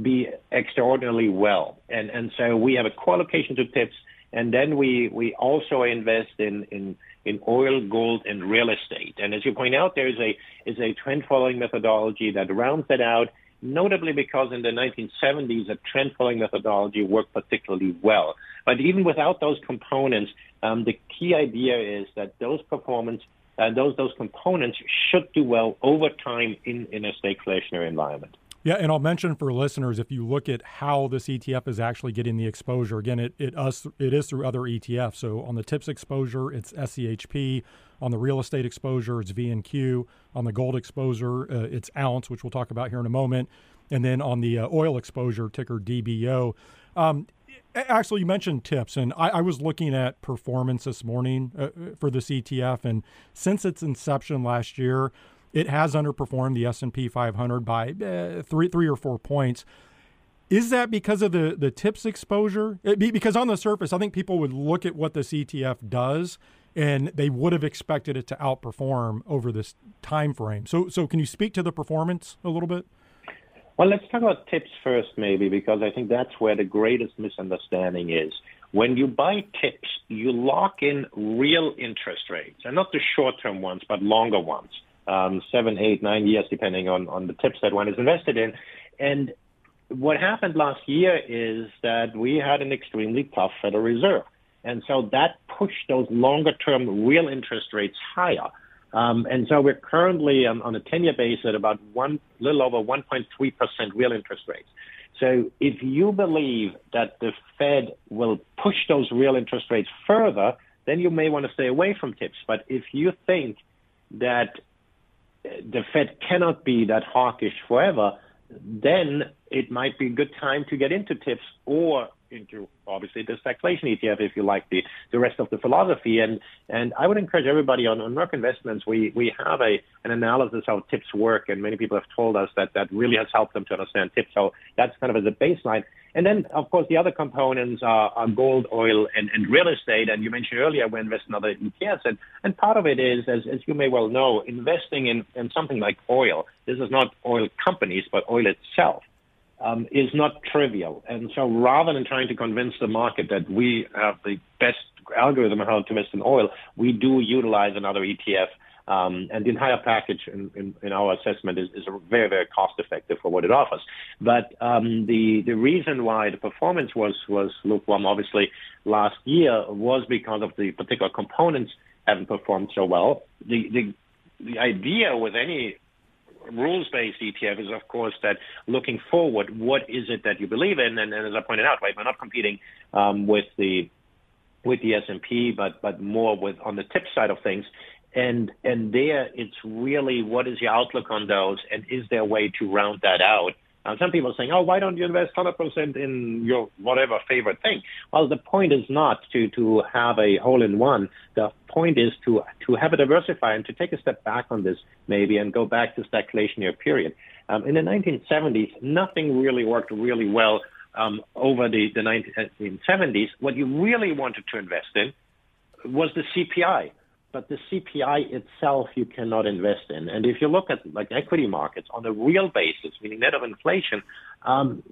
be extraordinarily well. And, and so we have a core allocation to tips. And then we, we also invest in, in, in oil, gold, and real estate. And as you point out, there is a, is a trend following methodology that rounds that out notably because in the 1970s, a trend following methodology worked particularly well. But even without those components, um, the key idea is that those performance uh, those those components should do well over time in, in a stagflationary environment. Yeah, and I'll mention for listeners if you look at how this ETF is actually getting the exposure. Again, it it us it is through other ETFs. So on the TIPS exposure, it's SCHP. On the real estate exposure, it's VNQ. On the gold exposure, uh, it's Ounce, which we'll talk about here in a moment. And then on the uh, oil exposure, ticker DBO. Um, actually, you mentioned tips, and I, I, was looking at performance this morning uh, for this ETF, and since its inception last year, it has underperformed the S&P 500 by uh, three, three or four points. Is that because of the, the tips exposure? It, because on the surface, I think people would look at what this ETF does and they would have expected it to outperform over this time frame. So, so can you speak to the performance a little bit? Well, let's talk about tips first, maybe, because I think that's where the greatest misunderstanding is. when you buy tips, you lock in real interest rates, and not the short-term ones, but longer ones, um, seven, eight, nine years, depending on, on the tips that one is invested in. And what happened last year is that we had an extremely tough Federal Reserve. And so that pushed those longer term real interest rates higher. Um, and so we're currently on, on a 10 year base at about one, little over 1.3% real interest rates. So if you believe that the Fed will push those real interest rates further, then you may want to stay away from tips. But if you think that the Fed cannot be that hawkish forever, then it might be a good time to get into tips or into obviously the stagflation ETF if you like the, the rest of the philosophy. And and I would encourage everybody on, on Merk Investments, we, we have a an analysis how tips work and many people have told us that that really has helped them to understand tips. So that's kind of as a baseline. And then, of course, the other components are, are gold, oil, and, and real estate. And you mentioned earlier we invest in other ETFs. And, and part of it is, as, as you may well know, investing in, in something like oil. This is not oil companies, but oil itself. Um, is not trivial. And so rather than trying to convince the market that we have the best algorithm on how to invest in oil, we do utilize another ETF um, and the entire package in, in, in our assessment is, is, very, very cost effective for what it offers. But um, the, the reason why the performance was, was lukewarm, obviously, last year was because of the particular components haven't performed so well. The, the, the idea with any rules-based ETF is, of course, that looking forward, what is it that you believe in? And, and as I pointed out, right, we're not competing um, with the with the S&P, but but more with on the tip side of things. And and there, it's really what is your outlook on those, and is there a way to round that out? Now, some people are saying, "Oh, why don't you invest 100% in your whatever favorite thing?" Well, the point is not to to have a hole in one. The point is to to have a diversify and to take a step back on this maybe and go back to stagflationary period. Um, in the 1970s, nothing really worked really well um, over the the 1970s. What you really wanted to invest in was the CPI but the CPI itself you cannot invest in. And if you look at like equity markets on a real basis, meaning net of inflation, um,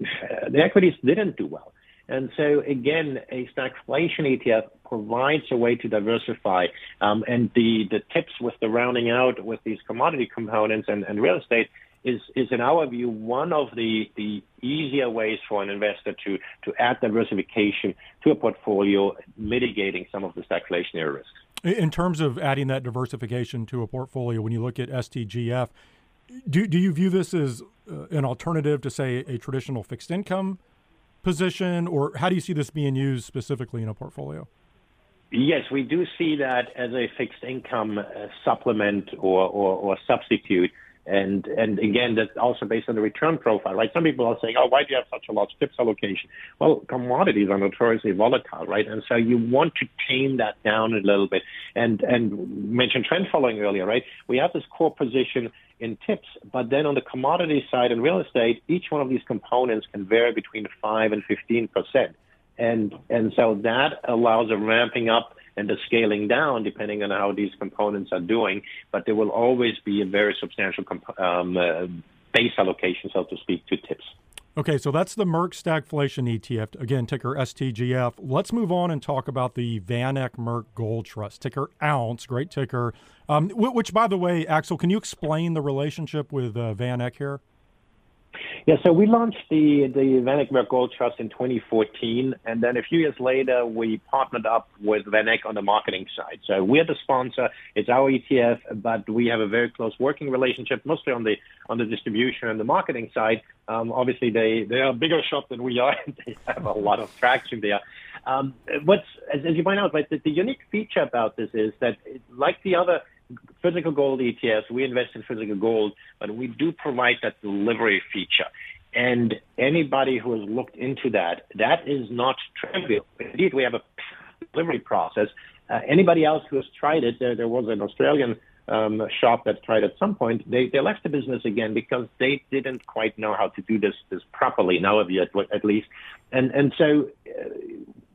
the equities didn't do well. And so again, a stagflation ETF provides a way to diversify. Um, and the, the tips with the rounding out with these commodity components and, and real estate is, is in our view one of the, the easier ways for an investor to, to add diversification to a portfolio, mitigating some of the stagflationary risks. In terms of adding that diversification to a portfolio, when you look at STGF, do, do you view this as uh, an alternative to, say, a traditional fixed income position, or how do you see this being used specifically in a portfolio? Yes, we do see that as a fixed income uh, supplement or, or, or substitute. And and again, that's also based on the return profile, right? Some people are saying, "Oh, why do you have such a large tips allocation?" Well, commodities are notoriously volatile, right? And so you want to tame that down a little bit. And and mentioned trend following earlier, right? We have this core position in tips, but then on the commodity side in real estate, each one of these components can vary between five and fifteen percent, and and so that allows a ramping up and the scaling down depending on how these components are doing. But there will always be a very substantial comp- um, uh, base allocation, so to speak, to tips. Okay, so that's the Merk Stagflation ETF. Again, ticker STGF. Let's move on and talk about the VanEck Merk Gold Trust, ticker Ounce. Great ticker. Um, which, by the way, Axel, can you explain the relationship with uh, VanEck here? Yeah, so we launched the the Merk Gold Trust in 2014, and then a few years later, we partnered up with VanEck on the marketing side. So we're the sponsor; it's our ETF, but we have a very close working relationship, mostly on the on the distribution and the marketing side. Um, obviously, they they are a bigger shop than we are; and they have a lot of traction there. Um, what's as, as you point out, right, the, the unique feature about this is that, like the other physical gold ETFs, we invest in physical gold, but we do provide that delivery feature. And anybody who has looked into that, that is not trivial. Indeed, we have a delivery process. Uh, anybody else who has tried it, there, there was an Australian um, shop that tried at some point. They, they left the business again because they didn't quite know how to do this, this properly, now of at, at least. And, and so uh,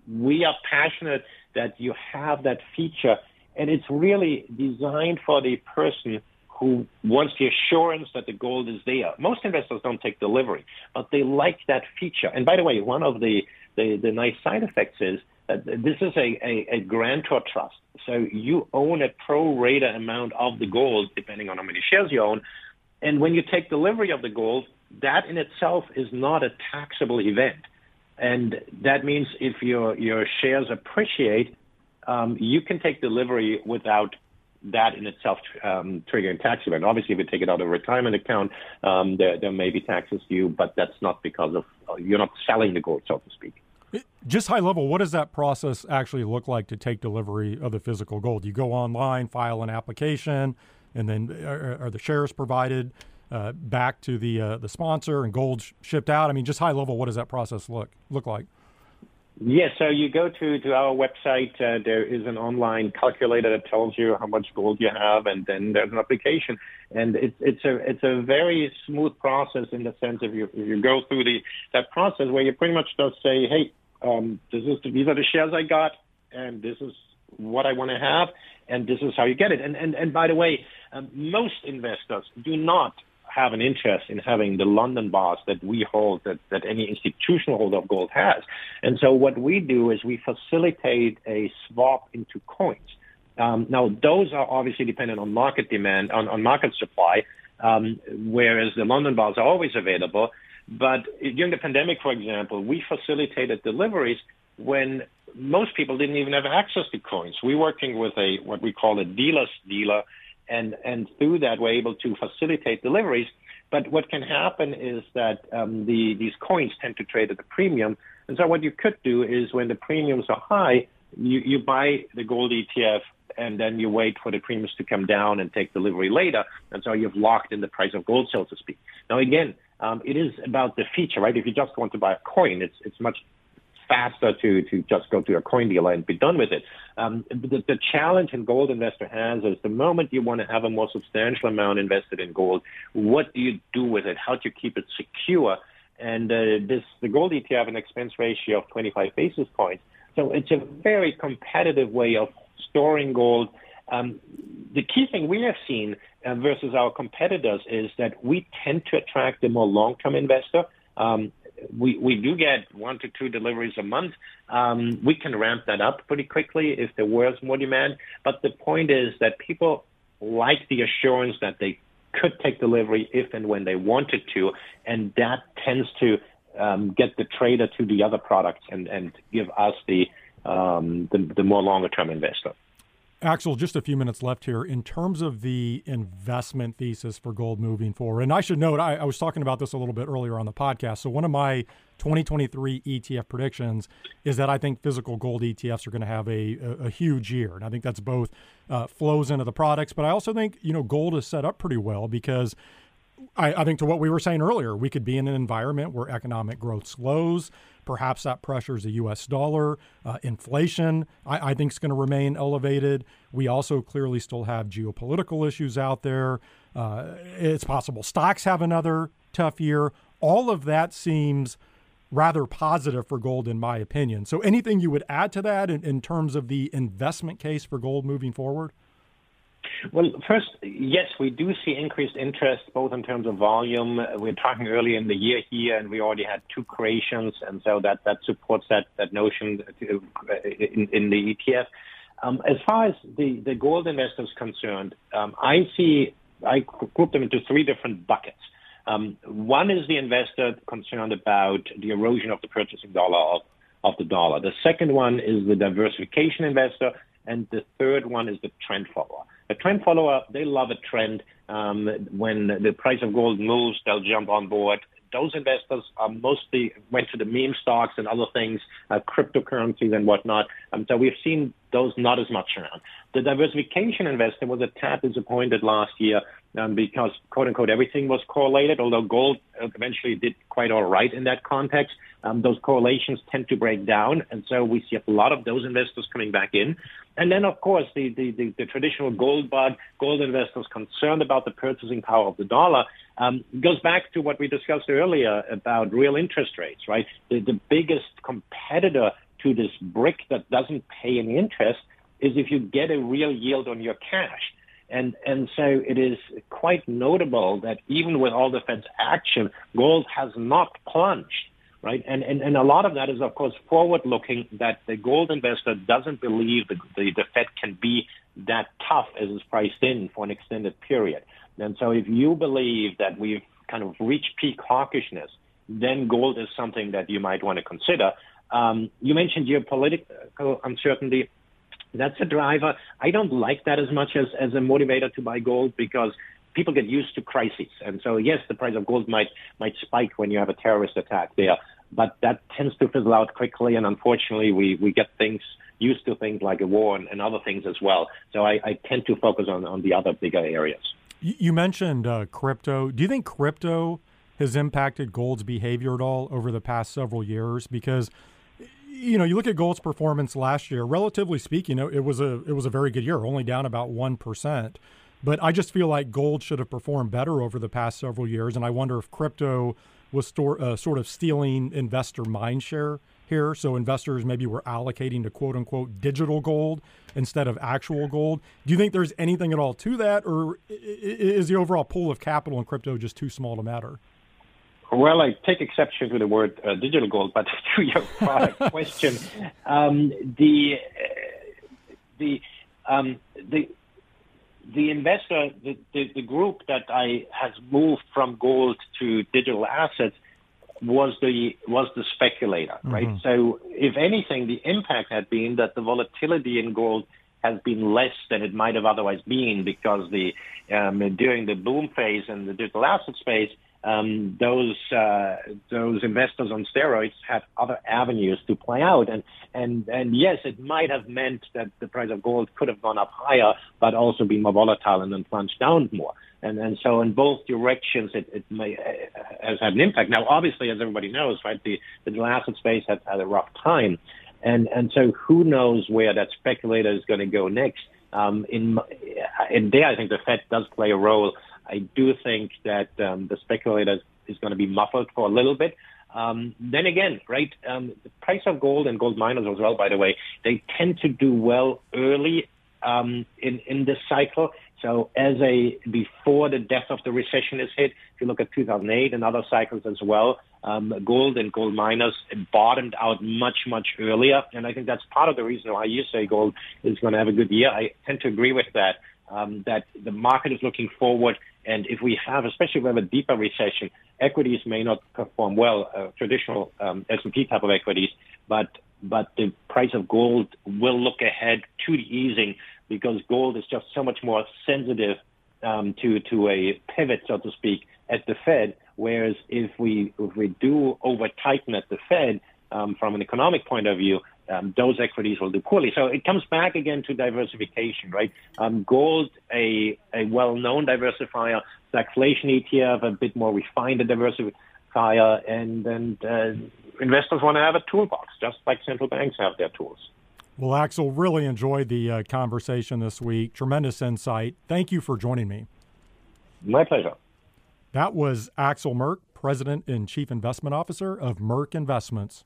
we are passionate that you have that feature and it's really designed for the person who wants the assurance that the gold is there. Most investors don't take delivery, but they like that feature. And by the way, one of the, the, the nice side effects is that this is a, a, a grantor trust. So you own a pro rata amount of the gold, depending on how many shares you own. And when you take delivery of the gold, that in itself is not a taxable event. And that means if your, your shares appreciate, um, you can take delivery without that in itself um, triggering tax event. Obviously, if you take it out of a retirement account, um, there, there may be taxes due, but that's not because of uh, you're not selling the gold, so to speak. Just high level, what does that process actually look like to take delivery of the physical gold? You go online, file an application, and then are, are the shares provided uh, back to the uh, the sponsor and gold shipped out? I mean, just high level, what does that process look look like? Yes, so you go to, to our website. Uh, there is an online calculator that tells you how much gold you have, and then there's an application. And it's it's a it's a very smooth process in the sense of you if you go through the that process where you pretty much just say, hey, um, this is the, these are the shares I got, and this is what I want to have, and this is how you get it. And and and by the way, um, most investors do not have an interest in having the London bars that we hold, that, that any institutional holder of gold has. And so what we do is we facilitate a swap into coins. Um, now, those are obviously dependent on market demand, on, on market supply, um, whereas the London bars are always available. But during the pandemic, for example, we facilitated deliveries when most people didn't even have access to coins. We're working with a what we call a dealer's dealer, and and through that we're able to facilitate deliveries. But what can happen is that um, the these coins tend to trade at a premium, and so what you could do is when the premiums are high, you you buy the gold ETF and then you wait for the premiums to come down and take delivery later, and so you've locked in the price of gold, so to speak. Now again, um, it is about the feature, right? If you just want to buy a coin, it's it's much faster to to just go to a coin dealer and be done with it. Um, the, the challenge in gold investor has is the moment you want to have a more substantial amount invested in gold, what do you do with it? How do you keep it secure? And uh, this the gold ETF an expense ratio of 25 basis points. So it's a very competitive way of storing gold. Um, the key thing we have seen uh, versus our competitors is that we tend to attract a more long-term investor. Um, we, we do get one to two deliveries a month. Um, we can ramp that up pretty quickly if there was more demand. But the point is that people like the assurance that they could take delivery if and when they wanted to, and that tends to um, get the trader to the other products and, and give us the, um, the, the more longer term investor. Axel, just a few minutes left here. In terms of the investment thesis for gold moving forward, and I should note, I, I, was talking about this a little bit earlier on the podcast. So, one of my 2023 ETF predictions is that I think physical gold ETFs are going to have a, a, a, huge year. And I think that's both uh, flows into the products, but I also think, you know, gold is set up pretty well because I, I, think to what we were saying earlier, we could be in an environment where economic growth slows. Perhaps that pressures the U.S. dollar. Uh, inflation, I, I think, is going to remain elevated. We also clearly still have geopolitical issues out there. Uh, it's possible stocks have another tough year. All of that seems rather positive for gold, in my opinion. So, anything you would add to that in, in terms of the investment case for gold moving forward? Well, first, yes, we do see increased interest both in terms of volume. We're talking early in the year here, and we already had two creations, and so that, that supports that, that notion in, in the ETF. Um, as far as the, the gold investors concerned, um, I see I group them into three different buckets. Um, one is the investor concerned about the erosion of the purchasing dollar of, of the dollar. The second one is the diversification investor, and the third one is the trend follower. A trend follower, they love a trend. Um, when the price of gold moves, they'll jump on board. Those investors are mostly went to the meme stocks and other things, uh, cryptocurrencies and whatnot. Um, so we've seen those not as much around. The diversification investor was a tad disappointed last year um, because, quote unquote, everything was correlated, although gold eventually did quite all right in that context. Um, those correlations tend to break down, and so we see a lot of those investors coming back in. And then, of course, the, the, the, the traditional gold bug, gold investors concerned about the purchasing power of the dollar, um, goes back to what we discussed earlier about real interest rates, right? The, the biggest competitor to this brick that doesn't pay any interest is if you get a real yield on your cash. And, and so it is quite notable that even with all the Fed's action, gold has not plunged. right? And, and, and a lot of that is, of course, forward looking that the gold investor doesn't believe the, the, the Fed can be that tough as is priced in for an extended period. And so if you believe that we've kind of reached peak hawkishness, then gold is something that you might want to consider. Um, you mentioned geopolitical uncertainty. That's a driver. I don't like that as much as, as a motivator to buy gold because people get used to crises. And so, yes, the price of gold might, might spike when you have a terrorist attack there, but that tends to fizzle out quickly. And unfortunately, we, we get things used to things like a war and, and other things as well. So I, I tend to focus on, on the other bigger areas. You mentioned uh, crypto. Do you think crypto has impacted gold's behavior at all over the past several years? Because you know, you look at gold's performance last year. Relatively speaking, it was a it was a very good year, only down about one percent. But I just feel like gold should have performed better over the past several years, and I wonder if crypto was store, uh, sort of stealing investor mindshare here. So investors maybe were allocating to quote unquote digital gold instead of actual gold. Do you think there's anything at all to that, or is the overall pool of capital in crypto just too small to matter? Well, I take exception to the word uh, digital gold, but to your product question, um, the the um, the the investor, the, the, the, group that I has moved from gold to digital assets was the was the speculator, mm-hmm. right? So, if anything, the impact had been that the volatility in gold has been less than it might have otherwise been because the um, during the boom phase in the digital asset space, um, those uh, those investors on steroids had other avenues to play out, and and and yes, it might have meant that the price of gold could have gone up higher, but also be more volatile and then plunged down more. And and so in both directions, it, it may uh, has had an impact. Now, obviously, as everybody knows, right, the the digital asset space has had a rough time, and and so who knows where that speculator is going to go next. Um, in in there, I think the Fed does play a role. I do think that um, the speculator is going to be muffled for a little bit. Um, then again, right, um, the price of gold and gold miners as well, by the way, they tend to do well early um, in in this cycle. So as a before the depth of the recession is hit, if you look at 2008 and other cycles as well, um, gold and gold miners bottomed out much much earlier, and I think that's part of the reason why you say gold is going to have a good year. I tend to agree with that. Um, that the market is looking forward, and if we have, especially if we have a deeper recession, equities may not perform well, uh, traditional um, S&P type of equities, but but the price of gold will look ahead to the easing because gold is just so much more sensitive um, to to a pivot, so to speak, at the Fed. Whereas if we if we do over tighten at the Fed um, from an economic point of view, um, those equities will do poorly. So it comes back again to diversification, right? Um, gold, a a well-known diversifier, stagflation ETF, a bit more refined a diversifier, and and uh, investors want to have a toolbox, just like central banks have their tools. Well, Axel, really enjoyed the uh, conversation this week. Tremendous insight. Thank you for joining me. My pleasure. That was Axel Merk, President and Chief Investment Officer of Merk Investments.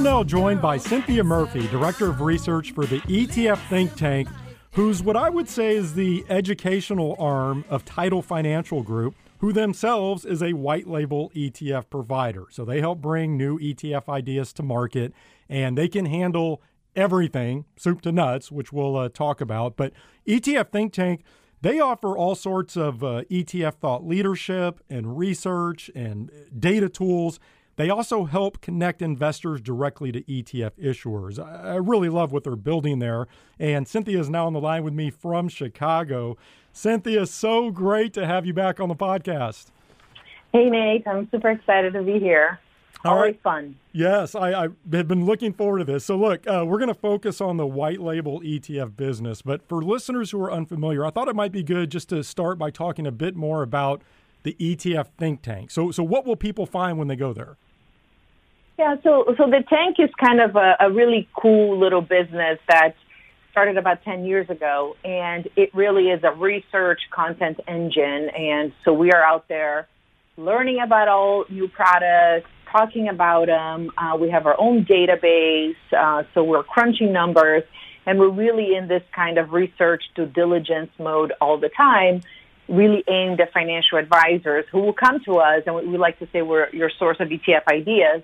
I'm now joined by Cynthia Murphy, Director of Research for the ETF think tank, who's what I would say is the educational arm of Tidal Financial Group, who themselves is a white label ETF provider. So they help bring new ETF ideas to market and they can handle everything, soup to nuts, which we'll uh, talk about. But ETF Think Tank, they offer all sorts of uh, ETF thought leadership and research and data tools they also help connect investors directly to ETF issuers. I really love what they're building there. And Cynthia is now on the line with me from Chicago. Cynthia, so great to have you back on the podcast. Hey, Nate. I'm super excited to be here. All Always right. fun. Yes, I, I, have been looking forward to this. So, look, uh, we're going to focus on the white label ETF business. But for listeners who are unfamiliar, I thought it might be good just to start by talking a bit more about the ETF think tank. So, so what will people find when they go there? Yeah, so so the tank is kind of a, a really cool little business that started about 10 years ago, and it really is a research content engine. And so we are out there learning about all new products, talking about them. Uh, we have our own database, uh, so we're crunching numbers, and we're really in this kind of research due diligence mode all the time, really aimed at financial advisors who will come to us, and we like to say we're your source of ETF ideas,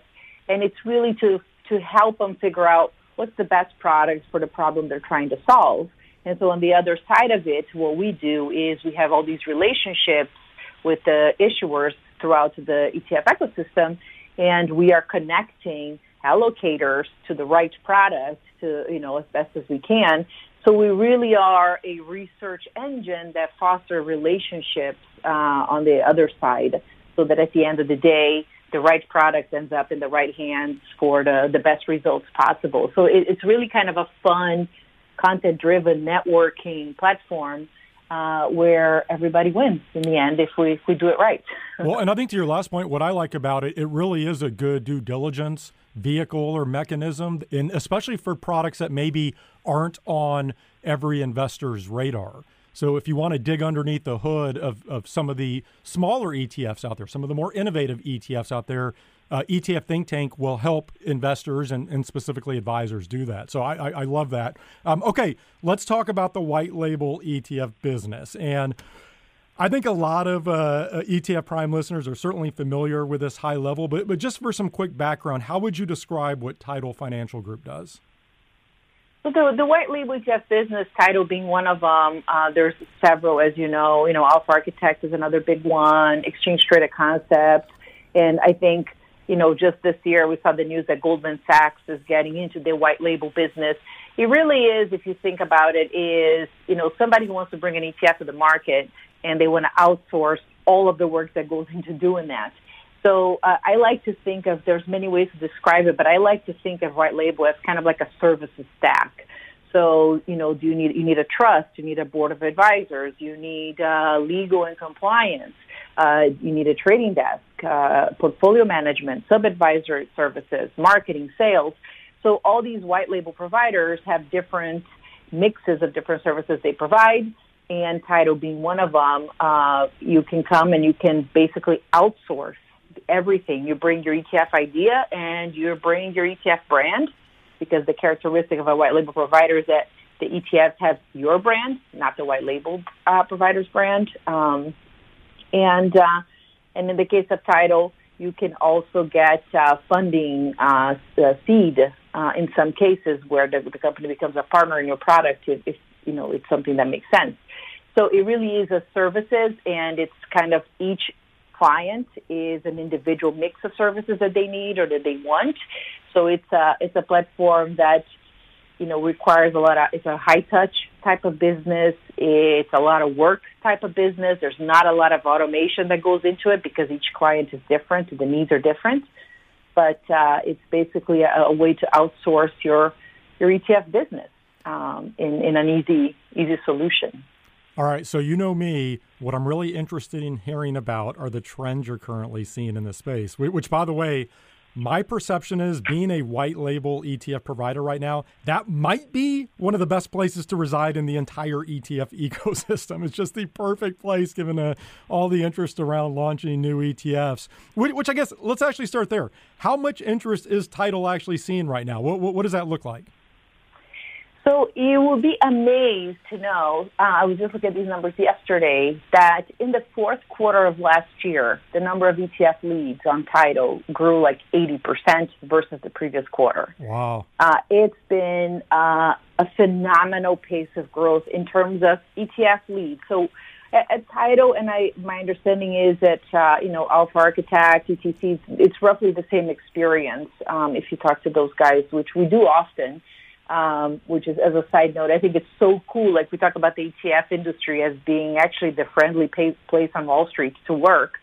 and it's really to to help them figure out what's the best product for the problem they're trying to solve. And so on the other side of it, what we do is we have all these relationships with the issuers throughout the ETF ecosystem, and we are connecting allocators to the right product to, you know, as best as we can. So we really are a research engine that foster relationships uh, on the other side so that at the end of the day, the right product ends up in the right hands for the, the best results possible. So it, it's really kind of a fun, content driven networking platform uh, where everybody wins in the end if we if we do it right. well, and I think to your last point, what I like about it, it really is a good due diligence vehicle or mechanism, and especially for products that maybe aren't on every investor's radar. So if you want to dig underneath the hood of, of some of the smaller ETFs out there, some of the more innovative ETFs out there, uh, ETF Think Tank will help investors and, and specifically advisors do that. So I, I, I love that. Um, okay, let's talk about the white label ETF business. And I think a lot of uh, uh ETF Prime listeners are certainly familiar with this high level, but, but just for some quick background, how would you describe what Tidal Financial Group does? So the, the white label ETF business Tidal being one of them, uh, there's several, as you know. You know, Alpha Architect is another big one. Exchange Traded Concepts, and I think you know, just this year we saw the news that Goldman Sachs is getting into the white label business. It really is, if you think about it, is, you know, somebody who wants to bring an ETF to the market and they want to outsource all of the work that goes into doing that. So uh, I like to think of, there's many ways to describe it, but I like to think of white label as kind of like a services stack. So, you know, do you need, you need a trust, you need a board of advisors, you need uh, legal and compliance, uh, you need a trading desk, uh, portfolio management, sub-advisory services, marketing, sales. So all these white label providers have different mixes of different services they provide, and Tidal being one of them. Uh, you can come and you can basically outsource everything. You bring your ETF idea and you bring your ETF brand, because the characteristic of a white label provider is that the ETFs have your brand, not the white label uh, provider's brand. Um, and uh, and in the case of Tidal, you can also get uh, funding uh, seed uh, in some cases where the, the, company becomes a partner in your product if, if you know it's something that makes sense. So it really is a services, and it's kind of each client is an individual mix of services that they need or that they want. So it's a it's a platform that you know, requires a lot of, it's a high touch type of business. It's a lot of work type of business. There's not a lot of automation that goes into it because each client is different. The needs are different. But uh, it's basically a, a, way to outsource your, your ETF business um, in, in an easy, easy solution. All right, so you know me. What I'm really interested in hearing about are the trends you're currently seeing in the space, which, by the way, my perception is being a white label ETF provider right now, that might be one of the best places to reside in the entire ETF ecosystem. It's just the perfect place given uh, all the interest around launching new ETFs, which, which, I guess let's actually start there. How much interest is Tidal actually seeing right now? What, what, what does that look like? So you will be amazed to know, uh, I was just looking at these numbers yesterday, that in the fourth quarter of last year, the number of ETF leads on Tidal grew like 80% versus the previous quarter. Wow. Uh, it's been uh, a phenomenal pace of growth in terms of ETF leads. So at, at Tidal, and I, my understanding is that, uh, you know, Alpha Architect, ETC, it's roughly the same experience um, if you talk to those guys, which we do often um, which is as a side note, I think it's so cool. Like we talk about the ETF industry as being actually the friendly place on Wall Street to work.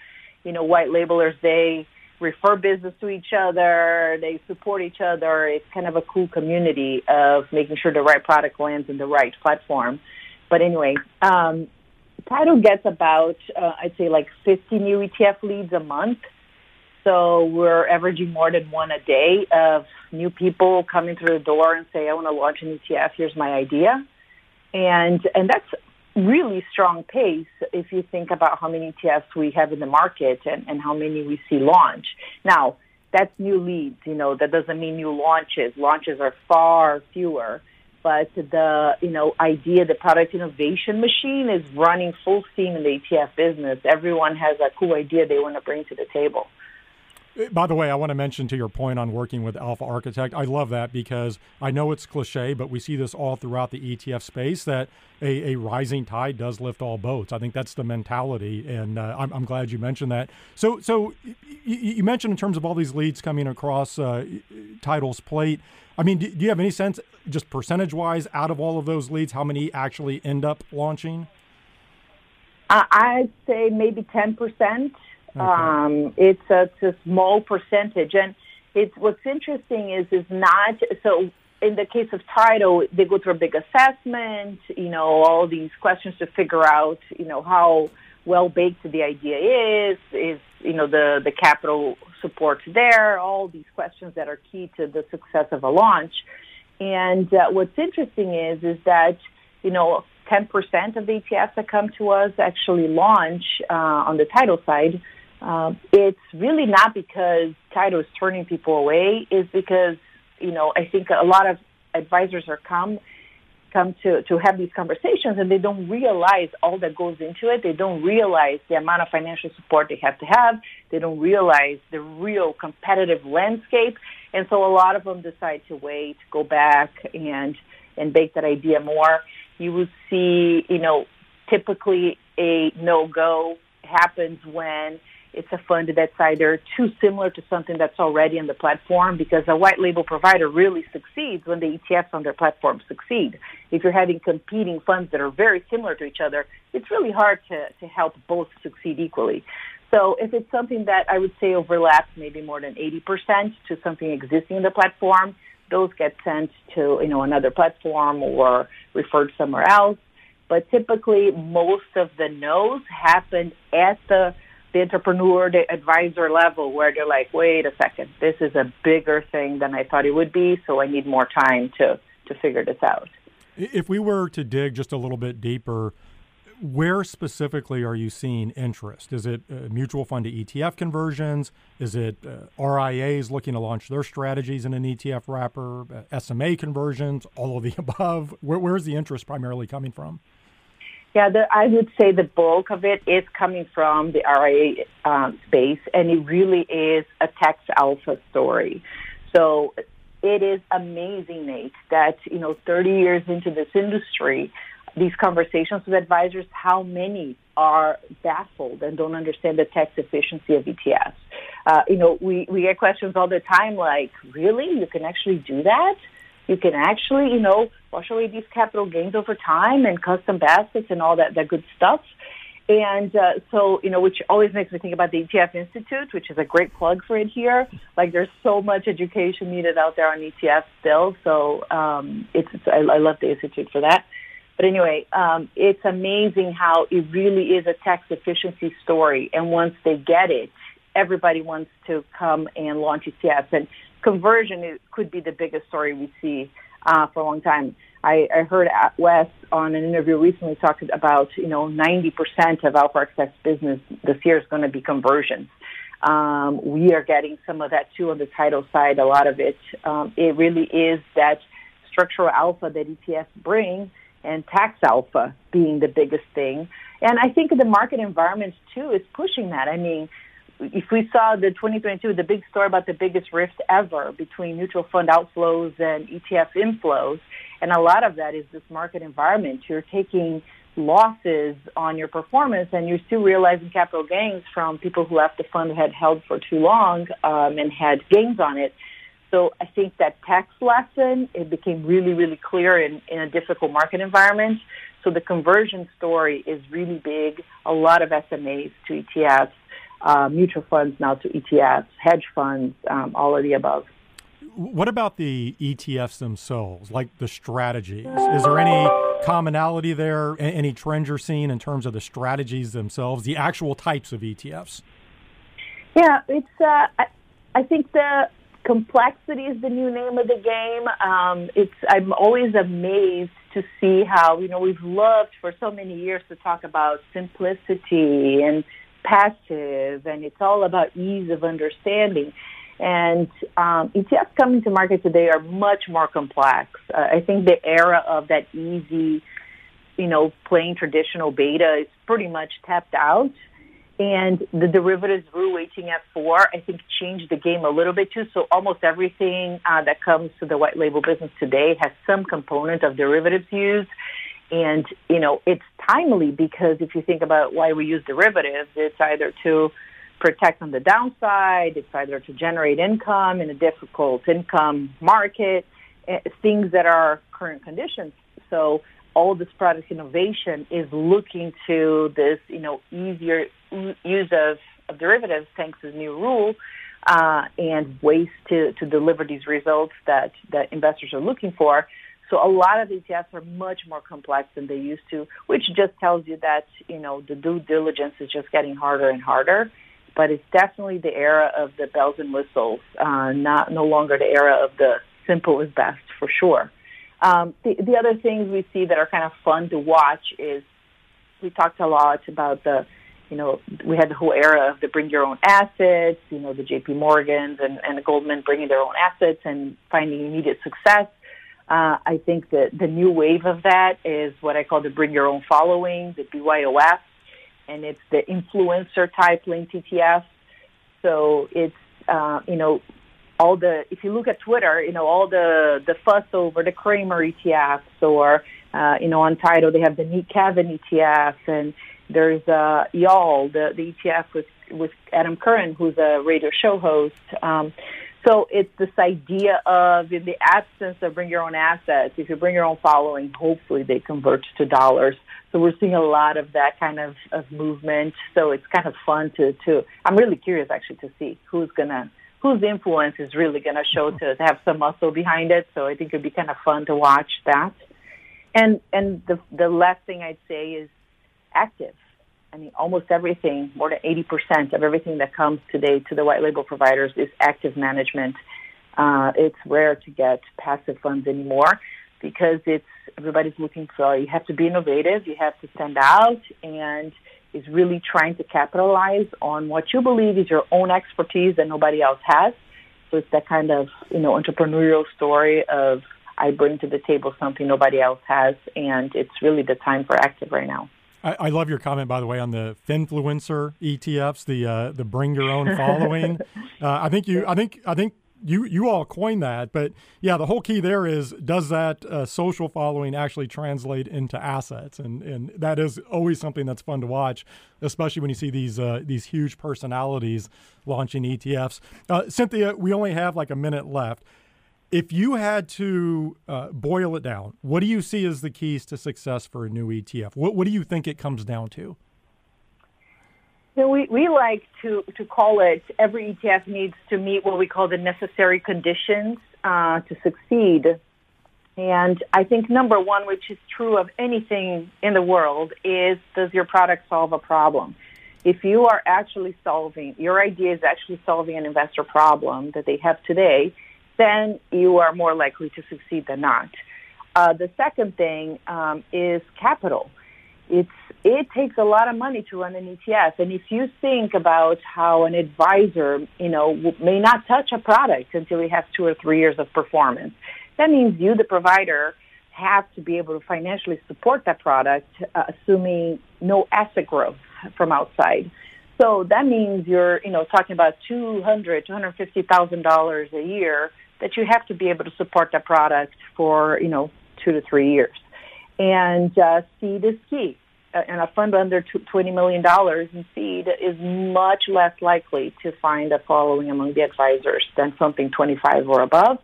You know, white labelers they refer business to each other. They support each other. It's kind of a cool community of making sure the right product lands in the right platform. But anyway, um, Tidal gets about, uh, I'd say, like 50 new ETF leads a month. So we're averaging more than one a day of new people coming through the door and say, I want to launch an ETF. Here's my idea. And, and that's really strong pace if you think about how many ETFs we have in the market and, and how many we see launch. Now, that's new leads, you know, that doesn't mean new launches. Launches are far fewer, but the, you know, idea, the product innovation machine is running full steam in the ETF business. Everyone has a cool idea they want to bring to the table. By the way, I want to mention to your point on working with Alpha Architect. I love that because I know it's cliche, but we see this all throughout the ETF space that a, a rising tide does lift all boats. I think that's the mentality, and uh, I'm, I'm, glad you mentioned that. So, so you, mentioned in terms of all these leads coming across uh, Tidal's plate. I mean, do, do you have any sense, just percentage wise, out of all of those leads, how many actually end up launching? Uh, I'd say maybe ten percent. Um, it's, a, it's a small percentage, and it's what's interesting is is not so. In the case of Tidal, they go through a big assessment, you know, all these questions to figure out, you know, how well baked the idea is, is, you know, the, the capital support there, all these questions that are key to the success of a launch. And uh, what's interesting is, is that, you know, 10% of the ETFs that come to us actually launch uh, on the Tidal side um, it's really not because Tidal is turning people away. It's because you know I think a lot of advisors are come come to to have these conversations and they don't realize all that goes into it. They don't realize the amount of financial support they have to have. They don't realize the real competitive landscape, and so a lot of them decide to wait, go back, and and bake that idea more. You will see, you know, typically a no go happens when it's a fund that's either too similar to something that's already on the platform because a white label provider really succeeds when the ETFs on their platform succeed. If you're having competing funds that are very similar to each other, it's really hard to, to help both succeed equally. So if it's something that I would say overlaps maybe more than 80% to something existing in the platform, those get sent to, you know, another platform or referred somewhere else. But typically most of the no's happen at the the entrepreneur, the advisor level where they're like, wait a second, this is a bigger thing than I thought it would be, so I need more time to, to figure this out. If we were to dig just a little bit deeper, where specifically are you seeing interest? Is it uh, mutual fund to ETF conversions? Is it uh, RIAs looking to launch their strategies in an ETF wrapper? Uh, SMA conversions? All of the above? Where, where's the interest primarily coming from? Yeah, the, I would say the bulk of it is coming from the RIA um, space, and it really is a tax alpha story. So it is amazing, Nate, that you know, 30 years into this industry, these conversations with advisors, how many are baffled and don't understand the tax efficiency of ETFs? Uh, you know, we, we get questions all the time like, really? You can actually do that? You can actually, you know, wash away these capital gains over time and custom baskets and all that, that good stuff. And uh, so, you know, which always makes me think about the ETF Institute, which is a great plug for it here. Like, there's so much education needed out there on ETFs still. So, um, it's, it's I, I love the Institute for that. But anyway, um, it's amazing how it really is a tax efficiency story. And once they get it, everybody wants to come and launch ETFs. And conversion could be the biggest story we see uh, for a long time. I, I heard Wes on an interview recently talking about, you know, 90% of Alpha Access business this year is going to be conversions. Um, we are getting some of that too on the Tidal side, a lot of it. Um, it really is that structural alpha that ETFs bring and tax alpha being the biggest thing. And I think the market environment too is pushing that. I mean, if we saw the 2022, the big story about the biggest rift ever between mutual fund outflows and ETF inflows, and a lot of that is this market environment. You're taking losses on your performance and you're still realizing capital gains from people who left the fund had held for too long um, and had gains on it. So I think that tax lesson, it became really, really clear in, in a difficult market environment. So the conversion story is really big. A lot of SMAs to ETFs uh, mutual funds now to ETFs, hedge funds, um, all of the above. What about the ETFs themselves, like the strategies? Is there any commonality there? Any trends you're seeing in terms of the strategies themselves, the actual types of ETFs? Yeah, it's. Uh, I, I think the complexity is the new name of the game. Um, it's. I'm always amazed to see how you know we've loved for so many years to talk about simplicity and passive, and it's all about ease of understanding. And um, ETFs coming to market today are much more complex. Uh, I think the era of that easy, you know, plain traditional beta is pretty much tapped out. And the derivatives Rule 18F4, I think, changed the game a little bit too. So almost everything uh, that comes to the white label business today has some component of derivatives used. And, you know, it's timely because if you think about why we use derivatives, it's either to protect on the downside, it's either to generate income in a difficult income market, eh, things that are current conditions. So all this product innovation is looking to this, you know, easier use of, of derivatives thanks to the new rule uh, and ways to, to deliver these results that, that investors are looking for. So a lot of ETFs are much more complex than they used to, which just tells you that, you know, the due diligence is just getting harder and harder. But it's definitely the era of the bells and whistles, uh, not no longer the era of the simple is best for sure. Um, the, the other things we see that are kind of fun to watch is we talked a lot about the, you know, we had the whole era of the bring your own assets, you know, the J.P. Morgans and, and the Goldman bringing their own assets and finding immediate success. Uh, I think that the new wave of that is what I call the bring your own following, the BYOF, and it's the influencer type linked ETF. So it's, uh, you know, all the if you look at Twitter, you know all the the fuss over the Cramer ETFs or uh, you know on Tidal they have the Nick Kevin ETF and there's uh, Y'all the the ETF with with Adam Curran who's a radio show host. Um, so it's this idea of in the absence of bring your own assets, if you bring your own following, hopefully they convert to dollars. So we're seeing a lot of that kind of, of movement. So it's kind of fun to, to I'm really curious actually to see who's gonna whose influence is really to show to, to have some muscle behind it. So I think it'd be kind of fun to watch that. And and the the last thing I'd say is active. I mean, almost everything, more than 80% of everything that comes today to the white label providers is active management. Uh, it's rare to get passive funds anymore because it's everybody's looking for. You have to be innovative. You have to stand out, and is really trying to capitalize on what you believe is your own expertise that nobody else has. So it's that kind of, you know, entrepreneurial story of I bring to the table something nobody else has, and it's really the time for active right now. I, I love your comment, by the way, on the Finfluencer ETFs, the uh, the bring your own following. uh, I think you, I think, I think you you all coined that, but yeah, the whole key there is does that uh, social following actually translate into assets, and and that is always something that's fun to watch, especially when you see these uh, these huge personalities launching ETFs. Uh, Cynthia, we only have like a minute left. If you had to uh, boil it down, what do you see as the keys to success for a new ETF? What what do you think it comes down to? So we, we like to, to call it every ETF needs to meet what we call the necessary conditions uh, to succeed. And I think number one, which is true of anything in the world, is does your product solve a problem? If you are actually solving, your idea is actually solving an investor problem that they have today, then you are more likely to succeed than not. Uh, the second thing um, is capital it's it takes a lot of money to run an ETF. And if you think about how an advisor, you know, may not touch a product until he has two or three years of performance, that means you, the provider, have to be able to financially support that product, uh, assuming no asset growth from outside. So that means you're, you know, talking about two hundred, two hundred fifty thousand dollars a year that you have to be able to support that product for, you know, two to three years. And uh, seed is key. Uh, and a fund under $20 million in seed is much less likely to find a following among the advisors than something 25 or above.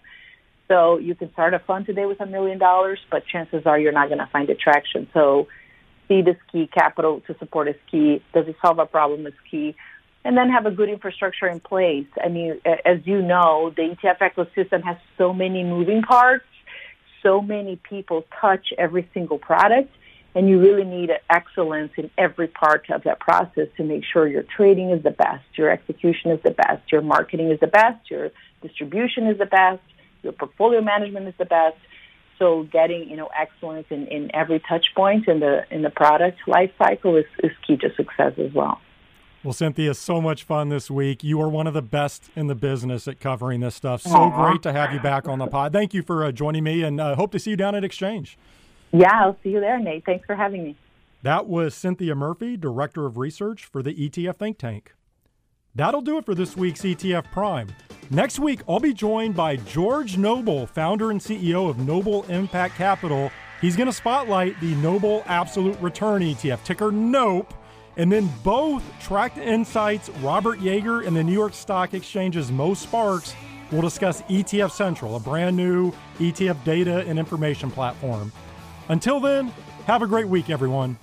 So you can start a fund today with a million dollars, but chances are you're not going to find attraction. So seed is key. Capital to support is key. Does it solve a problem is key. and then have a good infrastructure in place. I mean, as you know, the ETF ecosystem has so many moving parts, so many people touch every single product, and you really need excellence in every part of that process to make sure your trading is the best, your execution is the best, your marketing is the best, your distribution is the best, your portfolio management is the best. So getting you know excellence in, in every touch point in the in the product life cycle is, is key to success as well. Well, Cynthia, so much fun this week. You are one of the best in the business at covering this stuff. So Aww. great to have you back on the pod. Thank you for uh, joining me, and uh, hope to see you down at Exchange. Yeah, I'll see you there, Nate. Thanks for having me. That was Cynthia Murray, Director of Research for the ETF Think Tank. That'll do it for this week's ETF Prime. Next week, I'll be joined by George Noble, founder and CEO of Noble Impact Capital. He's going to spotlight the Noble Absolute Return ETF, ticker NOPE and then both TrackInsight's, Robert Yeager, and the New York Stock Exchange's Mo Sparks will discuss ETF Central, a brand new ETF data and information platform. Until then, have a great week, everyone.